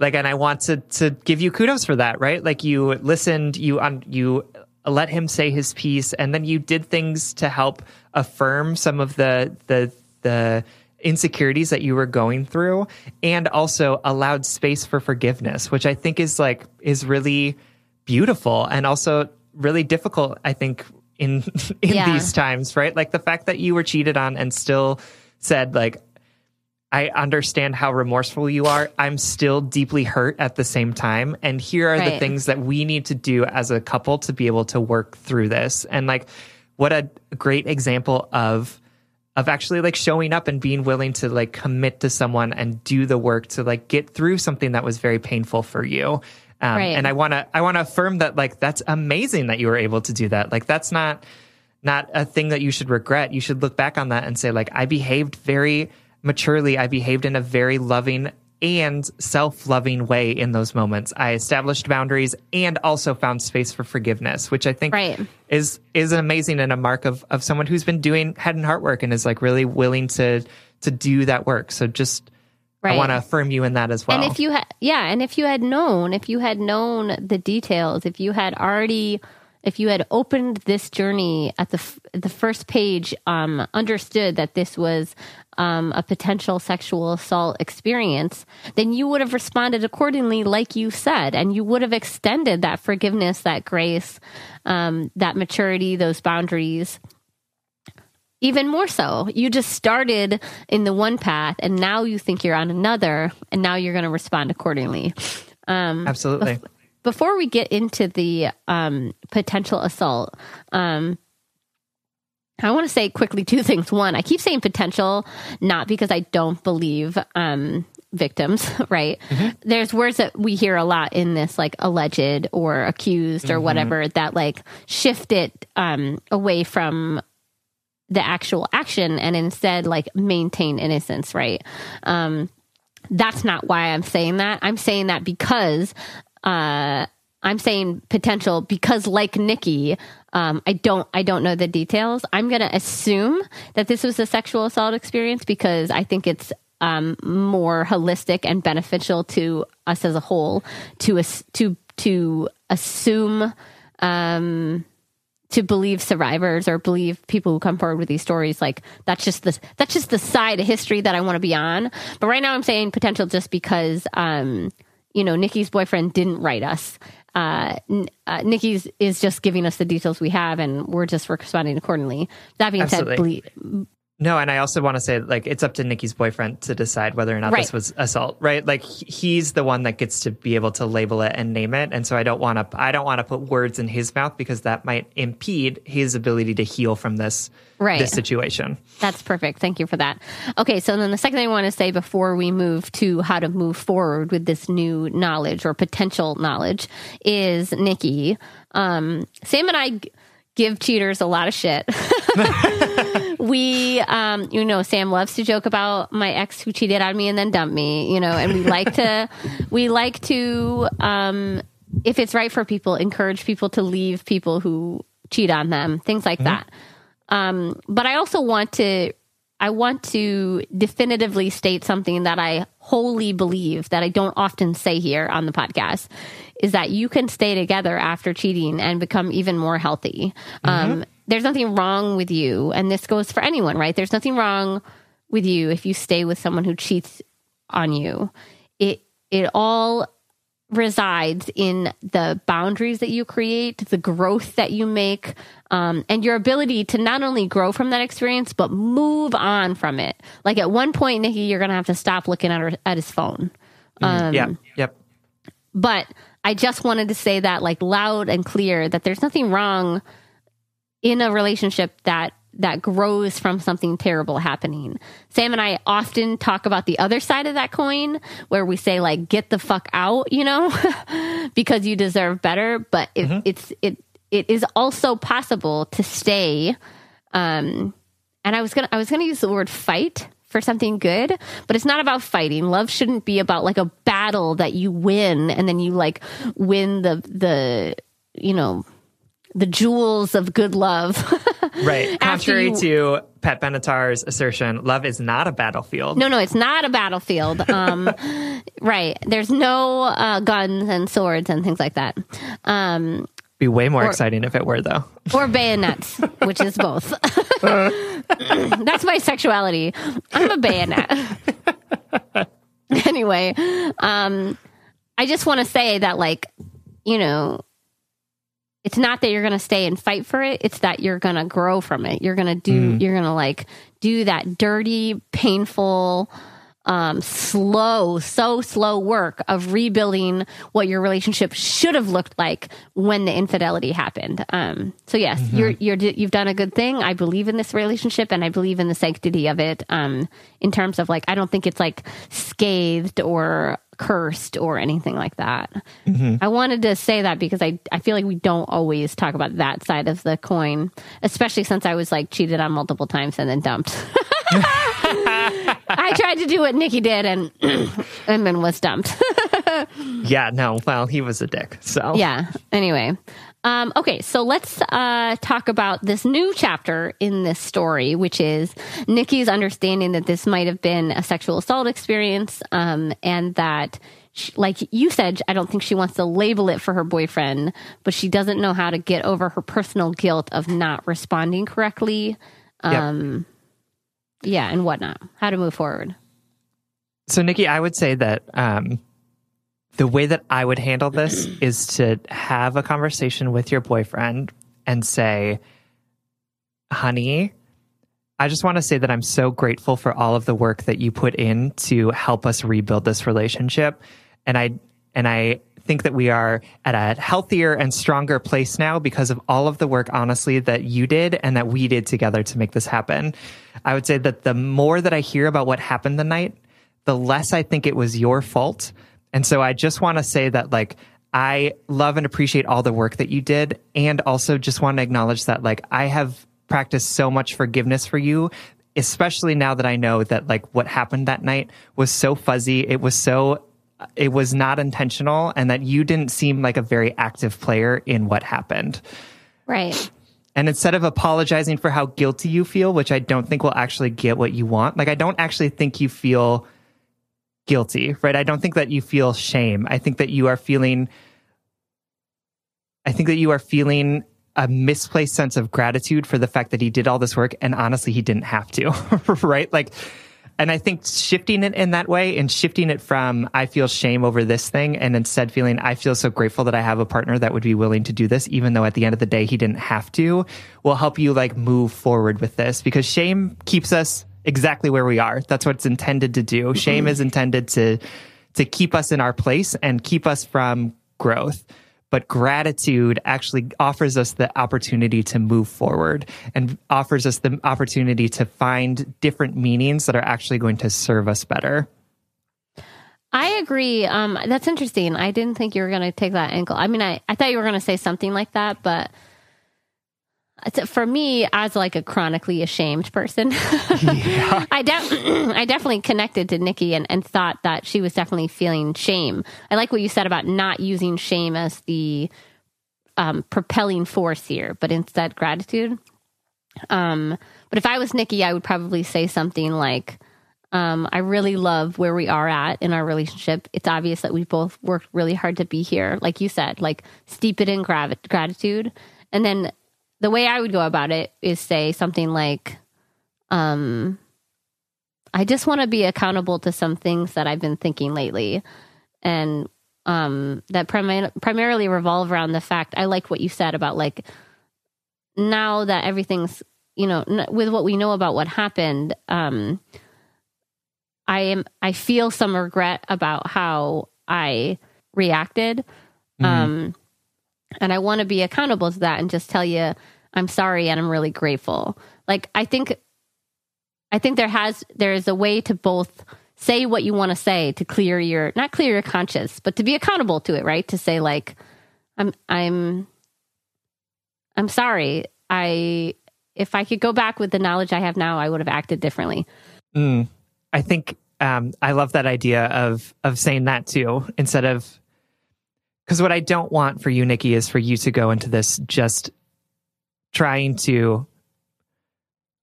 Like, and I want to to give you kudos for that, right? Like you listened, you you let him say his piece, and then you did things to help affirm some of the the the insecurities that you were going through and also allowed space for forgiveness which i think is like is really beautiful and also really difficult i think in in yeah. these times right like the fact that you were cheated on and still said like I understand how remorseful you are. I'm still deeply hurt at the same time. And here are right. the things that we need to do as a couple to be able to work through this. And like, what a great example of of actually like showing up and being willing to like commit to someone and do the work to like get through something that was very painful for you. Um, right. And I want to I want to affirm that like that's amazing that you were able to do that. Like that's not not a thing that you should regret. You should look back on that and say like I behaved very maturely. I behaved in a very loving and self loving way in those moments. I established boundaries and also found space for forgiveness, which I think right. is is amazing and a mark of of someone who's been doing head and heart work and is like really willing to to do that work. So just Right. I want to affirm you in that as well. And if you had, yeah, and if you had known, if you had known the details, if you had already, if you had opened this journey at the the first page, um, understood that this was um, a potential sexual assault experience, then you would have responded accordingly, like you said, and you would have extended that forgiveness, that grace, um, that maturity, those boundaries. Even more so, you just started in the one path, and now you think you're on another, and now you're going to respond accordingly. Um, Absolutely. Bef- before we get into the um, potential assault, um, I want to say quickly two things. One, I keep saying potential, not because I don't believe um, victims, right? Mm-hmm. There's words that we hear a lot in this, like alleged or accused or mm-hmm. whatever, that like shift it um, away from the actual action and instead like maintain innocence, right? Um, that's not why I'm saying that. I'm saying that because uh, I'm saying potential because, like Nikki, um, I don't I don't know the details. I'm going to assume that this was a sexual assault experience because I think it's um, more holistic and beneficial to us as a whole to to to assume um, to believe survivors or believe people who come forward with these stories. Like that's just the that's just the side of history that I want to be on. But right now, I'm saying potential just because, um, you know, Nikki's boyfriend didn't write us. Uh, uh, Nikki's is just giving us the details we have, and we're just responding accordingly. That being Absolutely. said, ble- no, and I also want to say, like, it's up to Nikki's boyfriend to decide whether or not right. this was assault, right? Like, he's the one that gets to be able to label it and name it, and so I don't want to, I don't want to put words in his mouth because that might impede his ability to heal from this, right. this situation. That's perfect. Thank you for that. Okay, so then the second thing I want to say before we move to how to move forward with this new knowledge or potential knowledge is Nikki. Um, Sam and I give cheaters a lot of shit. we, um, you know, Sam loves to joke about my ex who cheated on me and then dumped me, you know, and we like to, we like to, um, if it's right for people, encourage people to leave people who cheat on them, things like mm-hmm. that. Um, but I also want to, I want to definitively state something that I wholly believe that I don't often say here on the podcast is that you can stay together after cheating and become even more healthy. Mm-hmm. Um, there's nothing wrong with you, and this goes for anyone, right? There's nothing wrong with you if you stay with someone who cheats on you. It it all resides in the boundaries that you create, the growth that you make, um, and your ability to not only grow from that experience but move on from it. Like at one point, Nikki, you're gonna have to stop looking at her at his phone. Mm-hmm. Um, yeah. Yep. But I just wanted to say that like loud and clear that there's nothing wrong in a relationship that that grows from something terrible happening. Sam and I often talk about the other side of that coin where we say like get the fuck out, you know, because you deserve better, but it, mm-hmm. it's it it is also possible to stay um and I was going to I was going to use the word fight for something good, but it's not about fighting. Love shouldn't be about like a battle that you win and then you like win the the you know the jewels of good love. right. Contrary you, to Pat Benatar's assertion, love is not a battlefield. No, no, it's not a battlefield. Um, right. There's no uh, guns and swords and things like that. Um, be way more or, exciting if it were, though. Or bayonets, which is both. That's my sexuality. I'm a bayonet. anyway, um, I just want to say that, like, you know, it's not that you're going to stay and fight for it it's that you're going to grow from it you're going to do mm. you're going to like do that dirty painful um, slow so slow work of rebuilding what your relationship should have looked like when the infidelity happened um, so yes mm-hmm. you're you're you've done a good thing i believe in this relationship and i believe in the sanctity of it um, in terms of like i don't think it's like scathed or cursed or anything like that. Mm-hmm. I wanted to say that because I, I feel like we don't always talk about that side of the coin, especially since I was like cheated on multiple times and then dumped. I tried to do what Nikki did and and then was dumped. yeah, no, well, he was a dick. So yeah. Anyway, um, okay, so let's uh, talk about this new chapter in this story, which is Nikki's understanding that this might have been a sexual assault experience, um, and that, she, like you said, I don't think she wants to label it for her boyfriend, but she doesn't know how to get over her personal guilt of not responding correctly. Um, yep. Yeah, and whatnot. How to move forward. So, Nikki, I would say that um, the way that I would handle this is to have a conversation with your boyfriend and say, honey, I just want to say that I'm so grateful for all of the work that you put in to help us rebuild this relationship. And I, and I think that we are at a healthier and stronger place now because of all of the work, honestly, that you did and that we did together to make this happen. I would say that the more that I hear about what happened the night, the less I think it was your fault and so I just want to say that, like, I love and appreciate all the work that you did. And also just want to acknowledge that, like, I have practiced so much forgiveness for you, especially now that I know that, like, what happened that night was so fuzzy. It was so, it was not intentional, and that you didn't seem like a very active player in what happened. Right. And instead of apologizing for how guilty you feel, which I don't think will actually get what you want, like, I don't actually think you feel guilty, right? I don't think that you feel shame. I think that you are feeling I think that you are feeling a misplaced sense of gratitude for the fact that he did all this work and honestly he didn't have to right like and i think shifting it in that way and shifting it from i feel shame over this thing and instead feeling i feel so grateful that i have a partner that would be willing to do this even though at the end of the day he didn't have to will help you like move forward with this because shame keeps us exactly where we are that's what it's intended to do shame is intended to to keep us in our place and keep us from growth but gratitude actually offers us the opportunity to move forward and offers us the opportunity to find different meanings that are actually going to serve us better. I agree. Um, that's interesting. I didn't think you were going to take that angle. I mean, I, I thought you were going to say something like that, but for me as like a chronically ashamed person yeah. I, de- I definitely connected to nikki and, and thought that she was definitely feeling shame. I like what you said about not using shame as the um, propelling force here but instead gratitude. Um, but if i was nikki i would probably say something like um, i really love where we are at in our relationship. It's obvious that we've both worked really hard to be here like you said like steep it in gravi- gratitude. And then the way I would go about it is say something like, um, I just want to be accountable to some things that I've been thinking lately. And um, that prim- primarily revolve around the fact I like what you said about like now that everything's, you know, n- with what we know about what happened, um, I am, I feel some regret about how I reacted. Mm-hmm. Um, and I want to be accountable to that and just tell you I'm sorry and I'm really grateful. Like I think I think there has there is a way to both say what you want to say to clear your not clear your conscience, but to be accountable to it, right? To say like I'm I'm I'm sorry. I if I could go back with the knowledge I have now, I would have acted differently. Mm, I think um, I love that idea of of saying that too, instead of because what I don't want for you, Nikki, is for you to go into this just trying to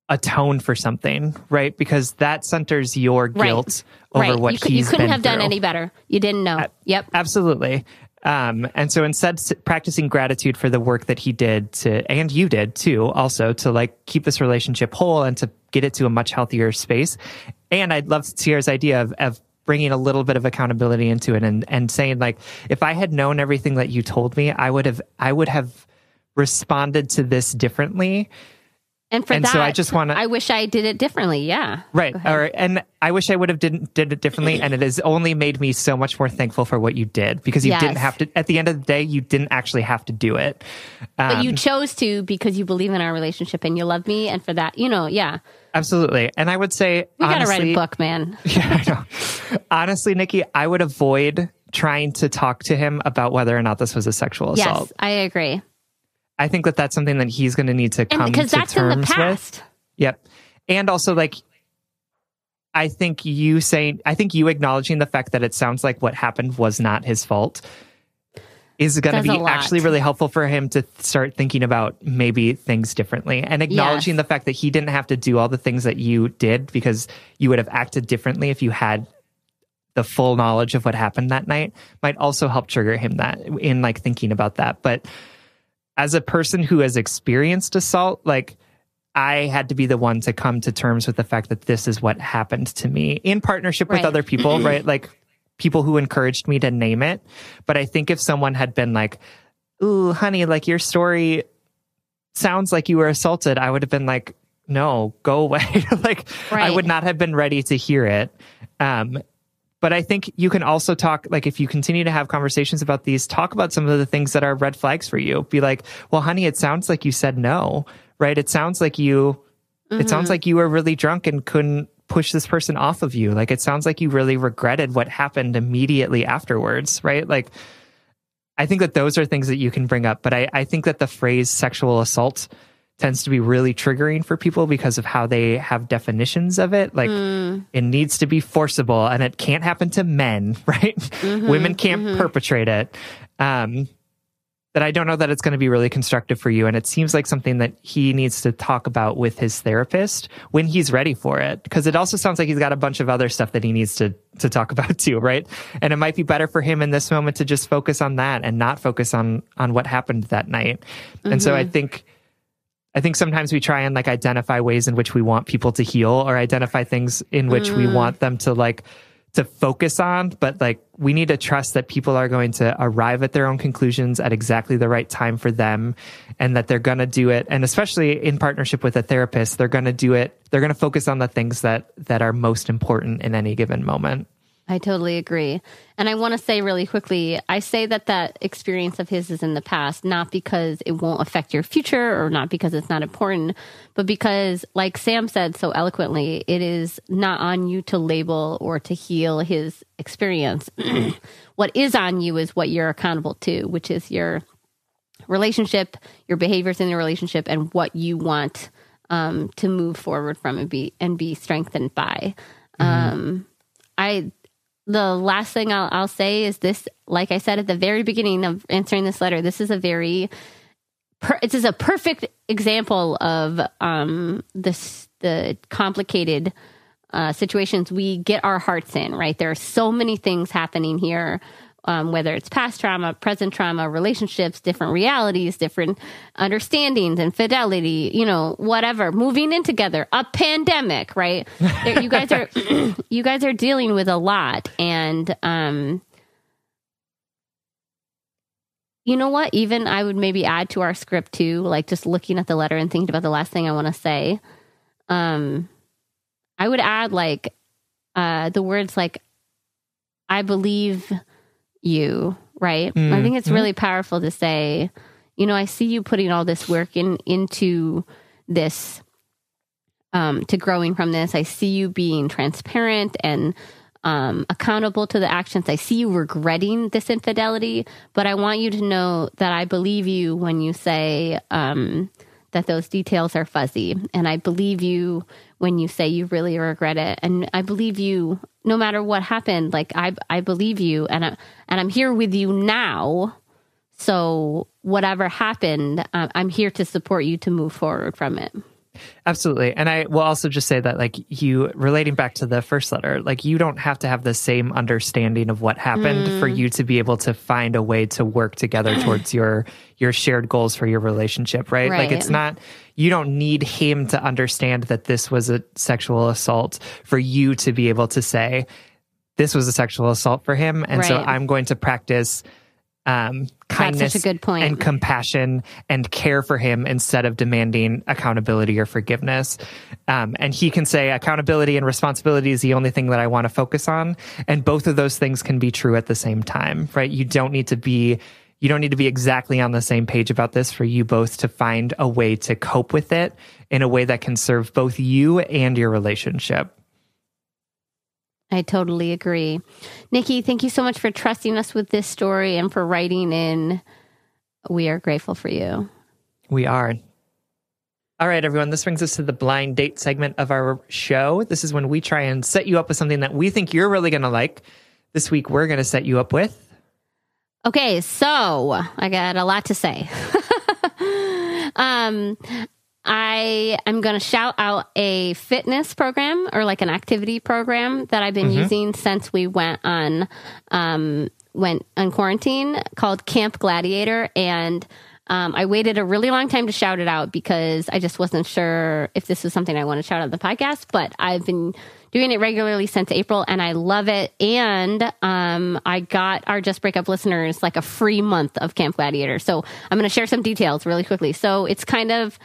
atone for something, right? Because that centers your guilt right. over right. what you, he's You couldn't have through. done any better. You didn't know. yep. Absolutely. Um, and so instead, practicing gratitude for the work that he did to, and you did too, also to like keep this relationship whole and to get it to a much healthier space. And I'd love Sierra's idea of, of bringing a little bit of accountability into it and, and saying like, if I had known everything that you told me, I would have, I would have responded to this differently. And for and that, so I just want to. I wish I did it differently. Yeah, right. Or and I wish I would have didn't did it differently. and it has only made me so much more thankful for what you did because you yes. didn't have to. At the end of the day, you didn't actually have to do it. Um, but you um, chose to because you believe in our relationship and you love me, and for that, you know, yeah. Absolutely. And I would say we got to write a book, man. Yeah, I know. Honestly, Nikki, I would avoid trying to talk to him about whether or not this was a sexual assault. Yes, I agree. I think that that's something that he's going to need to come because to that's terms in the past. with. Yep. And also like I think you saying I think you acknowledging the fact that it sounds like what happened was not his fault is going to be actually really helpful for him to start thinking about maybe things differently and acknowledging yes. the fact that he didn't have to do all the things that you did because you would have acted differently if you had the full knowledge of what happened that night might also help trigger him that in like thinking about that but as a person who has experienced assault, like I had to be the one to come to terms with the fact that this is what happened to me in partnership right. with other people, right? Like people who encouraged me to name it. But I think if someone had been like, Ooh, honey, like your story sounds like you were assaulted, I would have been like, no, go away. like right. I would not have been ready to hear it. Um, but I think you can also talk, like, if you continue to have conversations about these, talk about some of the things that are red flags for you. Be like, well, honey, it sounds like you said no, right? It sounds like you, mm-hmm. it sounds mm-hmm. like you were really drunk and couldn't push this person off of you. Like, it sounds like you really regretted what happened immediately afterwards, right? Like, I think that those are things that you can bring up. But I, I think that the phrase sexual assault, tends to be really triggering for people because of how they have definitions of it. Like mm. it needs to be forcible and it can't happen to men, right? Mm-hmm, Women can't mm-hmm. perpetrate it. Um, that I don't know that it's going to be really constructive for you. And it seems like something that he needs to talk about with his therapist when he's ready for it. Cause it also sounds like he's got a bunch of other stuff that he needs to, to talk about too, right? And it might be better for him in this moment to just focus on that and not focus on, on what happened that night. Mm-hmm. And so I think, I think sometimes we try and like identify ways in which we want people to heal or identify things in which mm. we want them to like, to focus on, but like we need to trust that people are going to arrive at their own conclusions at exactly the right time for them and that they're going to do it. And especially in partnership with a therapist, they're going to do it. They're going to focus on the things that, that are most important in any given moment. I totally agree. And I want to say really quickly I say that that experience of his is in the past, not because it won't affect your future or not because it's not important, but because, like Sam said so eloquently, it is not on you to label or to heal his experience. what is on you is what you're accountable to, which is your relationship, your behaviors in the relationship, and what you want um, to move forward from and be and be strengthened by. Mm-hmm. Um, I the last thing I'll, I'll say is this like i said at the very beginning of answering this letter this is a very per, this is a perfect example of um this the complicated uh, situations we get our hearts in right? There are so many things happening here um, whether it's past trauma, present trauma, relationships, different realities, different understandings, infidelity, you know, whatever, moving in together, a pandemic, right? you guys are you guys are dealing with a lot, and um, you know what? Even I would maybe add to our script too, like just looking at the letter and thinking about the last thing I want to say. Um, I would add like uh, the words like I believe you, right? Mm. I think it's mm-hmm. really powerful to say, you know, I see you putting all this work in into this um, to growing from this. I see you being transparent and um, accountable to the actions. I see you regretting this infidelity, but I want you to know that I believe you when you say um, that those details are fuzzy. And I believe you when you say you really regret it. And I believe you no matter what happened. Like I I believe you and I, and I'm here with you now. So whatever happened, uh, I'm here to support you to move forward from it. Absolutely. And I will also just say that, like, you relating back to the first letter, like, you don't have to have the same understanding of what happened mm. for you to be able to find a way to work together towards your your shared goals for your relationship, right? right? Like, it's not, you don't need him to understand that this was a sexual assault for you to be able to say, this was a sexual assault for him. And right. so I'm going to practice um, kindness and compassion and care for him instead of demanding accountability or forgiveness. Um, and he can say accountability and responsibility is the only thing that I want to focus on. And both of those things can be true at the same time, right? You don't need to be you don't need to be exactly on the same page about this for you both to find a way to cope with it in a way that can serve both you and your relationship. I totally agree. Nikki, thank you so much for trusting us with this story and for writing in. We are grateful for you. We are. All right, everyone, this brings us to the blind date segment of our show. This is when we try and set you up with something that we think you're really going to like. This week, we're going to set you up with. Okay, so I got a lot to say. um, I am going to shout out a fitness program or like an activity program that I've been mm-hmm. using since we went on um, went on quarantine called Camp Gladiator and um, I waited a really long time to shout it out because I just wasn't sure if this was something I want to shout out on the podcast, but I've been doing it regularly since April and I love it. And um, I got our Just Break Up listeners like a free month of Camp Gladiator. So I'm going to share some details really quickly. So it's kind of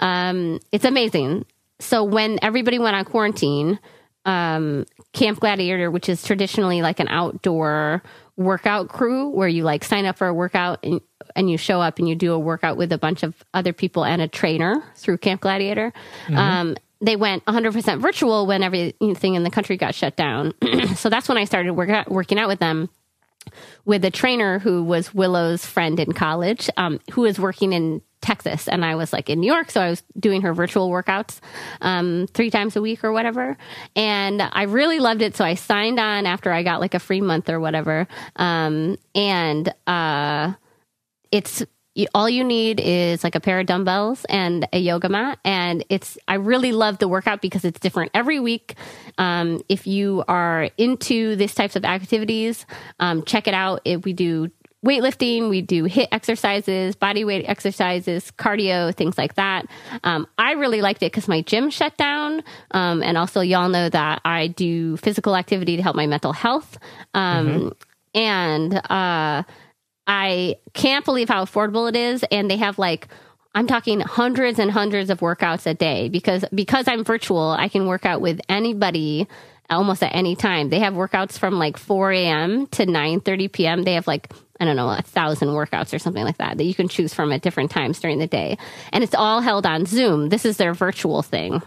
um, it's amazing. So when everybody went on quarantine, um, Camp Gladiator, which is traditionally like an outdoor workout crew where you like sign up for a workout and, and you show up and you do a workout with a bunch of other people and a trainer through Camp Gladiator. Mm-hmm. Um, they went 100% virtual when everything in the country got shut down. so that's when I started work out, working out with them with a trainer who was Willow's friend in college, um, who was working in Texas and I was like in New York. So I was doing her virtual workouts um, three times a week or whatever. And I really loved it. So I signed on after I got like a free month or whatever. Um, and uh, it's you, all you need is like a pair of dumbbells and a yoga mat. And it's i really love the workout because it's different every week. Um, if you are into these types of activities um, check it out. If we do weightlifting we do HIIT exercises body weight exercises cardio things like that. Um, i really liked it because my gym shut down. Um, and also y'all know that i do physical activity to help my mental health. Um, and uh, I can't believe how affordable it is. And they have like, I'm talking hundreds and hundreds of workouts a day because because I'm virtual, I can work out with anybody almost at any time. They have workouts from like 4 a.m. to 9:30 p.m. They have like I don't know a thousand workouts or something like that that you can choose from at different times during the day, and it's all held on Zoom. This is their virtual thing.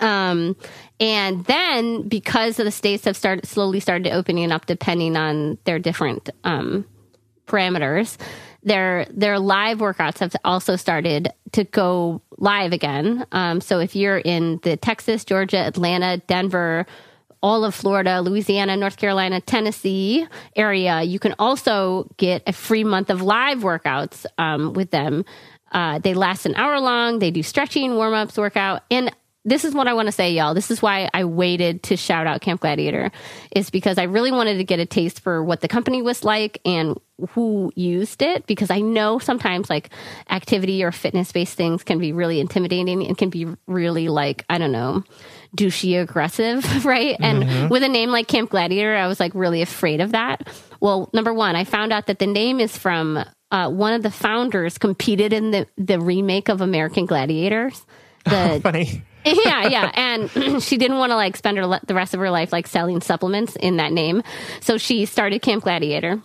Um, and then because the states have started slowly started opening up, depending on their different um, parameters. Their their live workouts have also started to go live again. Um, so if you're in the Texas, Georgia, Atlanta, Denver, all of Florida, Louisiana, North Carolina, Tennessee area, you can also get a free month of live workouts um, with them. Uh, they last an hour long. They do stretching, warm ups, workout, and this is what I want to say, y'all. This is why I waited to shout out Camp Gladiator, is because I really wanted to get a taste for what the company was like and who used it. Because I know sometimes like activity or fitness based things can be really intimidating and can be really like, I don't know, douchey aggressive, right? And with a name like Camp Gladiator, I was like really afraid of that. Well, number one, I found out that the name is from uh, one of the founders competed in the, the remake of American Gladiators. The, Funny. Yeah, yeah. And she didn't want to like spend her le- the rest of her life like selling supplements in that name. So she started Camp Gladiator.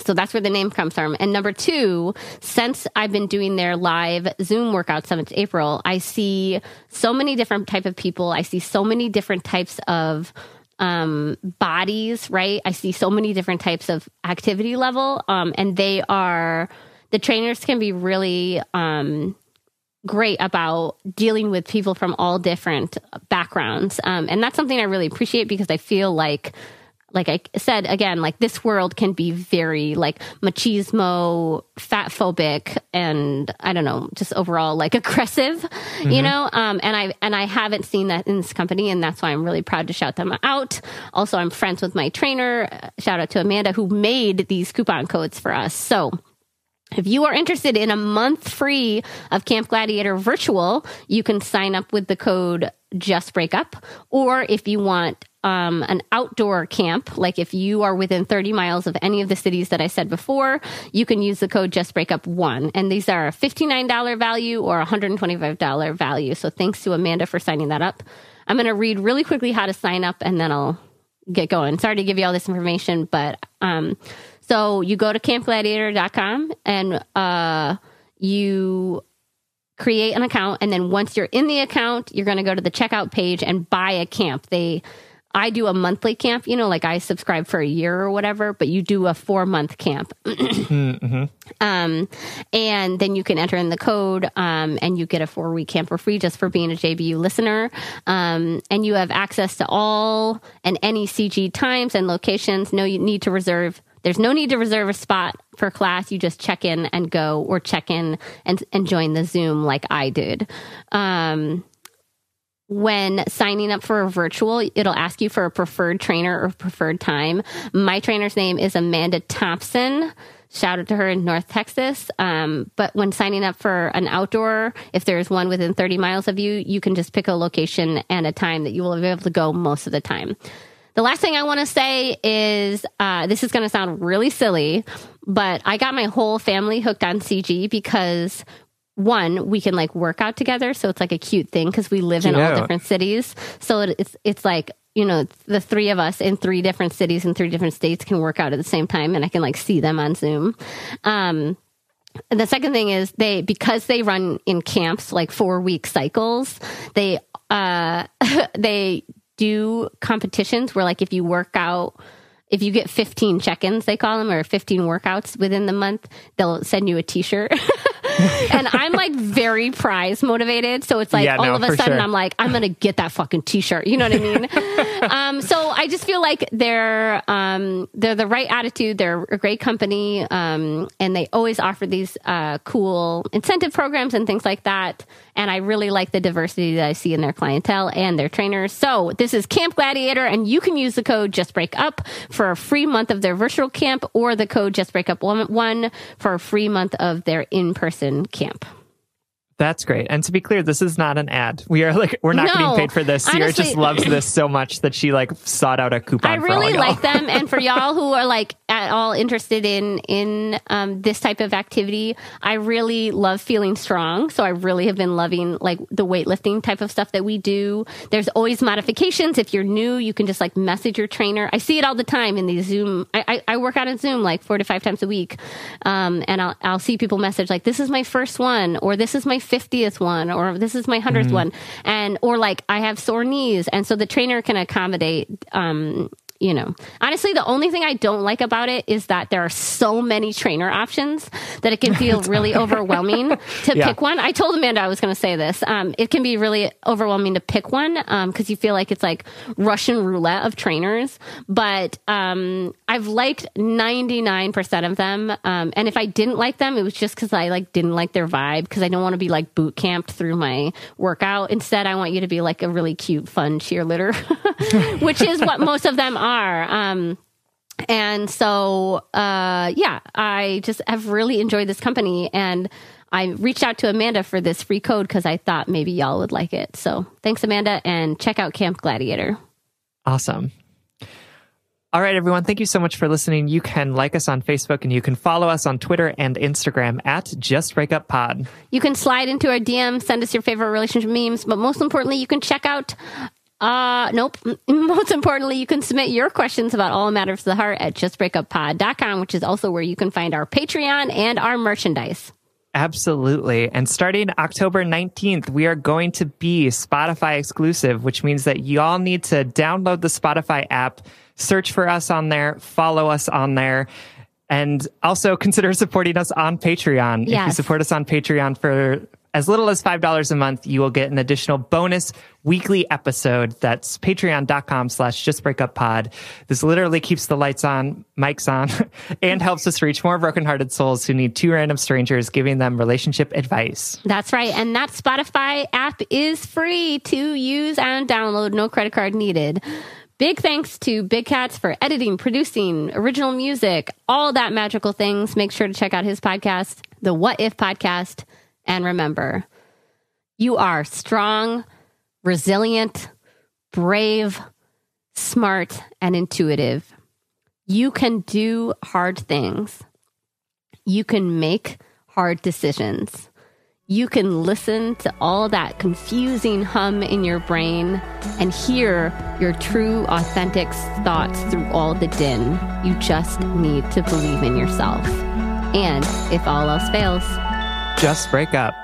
So that's where the name comes from. And number two, since I've been doing their live Zoom workouts since April, I see so many different type of people. I see so many different types of um, bodies, right? I see so many different types of activity level. Um, and they are, the trainers can be really, um, great about dealing with people from all different backgrounds. Um, and that's something I really appreciate because I feel like, like I said again, like this world can be very like machismo, fat phobic, and I don't know, just overall like aggressive, you know. Um, and I and I haven't seen that in this company, and that's why I'm really proud to shout them out. Also, I'm friends with my trainer. Shout out to Amanda who made these coupon codes for us. So. If you are interested in a month free of Camp Gladiator virtual, you can sign up with the code Just Break Up. Or if you want um, an outdoor camp, like if you are within 30 miles of any of the cities that I said before, you can use the code Just Break Up One. And these are a $59 value or $125 value. So thanks to Amanda for signing that up. I'm going to read really quickly how to sign up and then I'll get going. Sorry to give you all this information, but um, so you go to campgladiator.com and uh, you create an account. And then once you're in the account, you're going to go to the checkout page and buy a camp. They, I do a monthly camp, you know, like I subscribe for a year or whatever, but you do a four month camp. Um, and then you can enter in the code um, and you get a four week camp for free just for being a JBU listener. Um, and you have access to all and any CG times and locations. No, you need to reserve. There's no need to reserve a spot for class. You just check in and go or check in and, and join the Zoom like I did. Um, when signing up for a virtual, it'll ask you for a preferred trainer or preferred time. My trainer's name is Amanda Thompson. Shout out to her in North Texas. Um, but when signing up for an outdoor, if there's one within 30 miles of you, you can just pick a location and a time that you will be able to go most of the time. The last thing I want to say is uh, this is going to sound really silly, but I got my whole family hooked on CG because one, we can like work out together, so it's like a cute thing because we live in all different cities. So it's it's like you know the three of us in three different cities in three different states can work out at the same time, and I can like see them on Zoom. Um, and the second thing is they because they run in camps like four week cycles. They uh they do competitions where like if you work out if you get 15 check-ins they call them or 15 workouts within the month they'll send you a t-shirt. And i'm like very prize motivated. So it's like Yeah, all no, of a sudden sure. i'm like i'm gonna get that fucking t-shirt. You know what i mean? Um, so i just feel like they're um, they're the right attitude. They're a great company, um, and they always offer these uh, cool incentive programs and things like that. And I really like the diversity that I see in their clientele and their trainers. So this is Camp Gladiator, and you can use the code Just Break Up for a free month of their virtual camp, or the code Just Break Up one for a free month of their in person camp. That's great. And to be clear, this is not an ad. We are like we're not No. getting paid for this. Sierra just loves this so much that she like sought out a coupon. I really like them, and for y'all who are like at all interested in in um, this type of activity, I really love feeling strong. So I really have been loving like the weightlifting type of stuff that we do. There's always modifications. If you're new, you can just like message your trainer. I see it all the time in these Zoom. I, I, I work out in Zoom like four to five times a week, um, and I'll I'll see people message like, "This is my first one," or "This is my fiftieth one," or "This is my 100th one," and or like I have sore knees, and so the trainer can accommodate. Um, you know, honestly, the only thing I don't like about it is that there are so many trainer options that it can feel really overwhelming to Yeah. pick one. I told Amanda I was going to say this. Um, it can be really overwhelming to pick one because you feel like it's like Russian roulette of trainers. But um, I've liked 99% of them. Um, and if I didn't like them, it was just because I like didn't like their vibe because I don't want to be like boot camped through my workout. Instead, I want you to be like a really cute, fun cheerleader, which is what most of them are. Um, and so, uh, yeah, I just have really enjoyed this company. And I reached out to Amanda for this free code because I thought maybe y'all would like it. So thanks, Amanda. And check out Camp Gladiator. Awesome. All right, everyone. Thank you so much for listening. You can like us on Facebook and you can follow us on Twitter and Instagram at Just Break Up Pod. You can slide into our DM, send us your favorite relationship memes, but most importantly, you can check out. Uh, nope. Most importantly, you can submit your questions about all matters of the heart at justbreakuppod.com, which is also where you can find our Patreon and our merchandise. Absolutely. And starting October 19th, we are going to be Spotify exclusive, which means that y'all need to download the Spotify app, search for us on there, follow us on there, and also consider supporting us on Patreon. If you support us on Patreon for as little as $5 a month, you will get an additional bonus weekly episode. That's patreon.com slash justbreakuppod. This literally keeps the lights on, mics on, and helps us reach more brokenhearted souls who need two random strangers giving them relationship advice. That's right. And that Spotify app is free to use and download. No credit card needed. Big thanks to Big Cats for editing, producing, original music, all that magical things. Make sure to check out his podcast, the What If Podcast. And remember, you are strong, resilient, brave, smart, and intuitive. You can do hard things. You can make hard decisions. You can listen to all that confusing hum in your brain and hear your true, authentic thoughts through all the din. You just need to believe in yourself. And if all else fails, Just break up.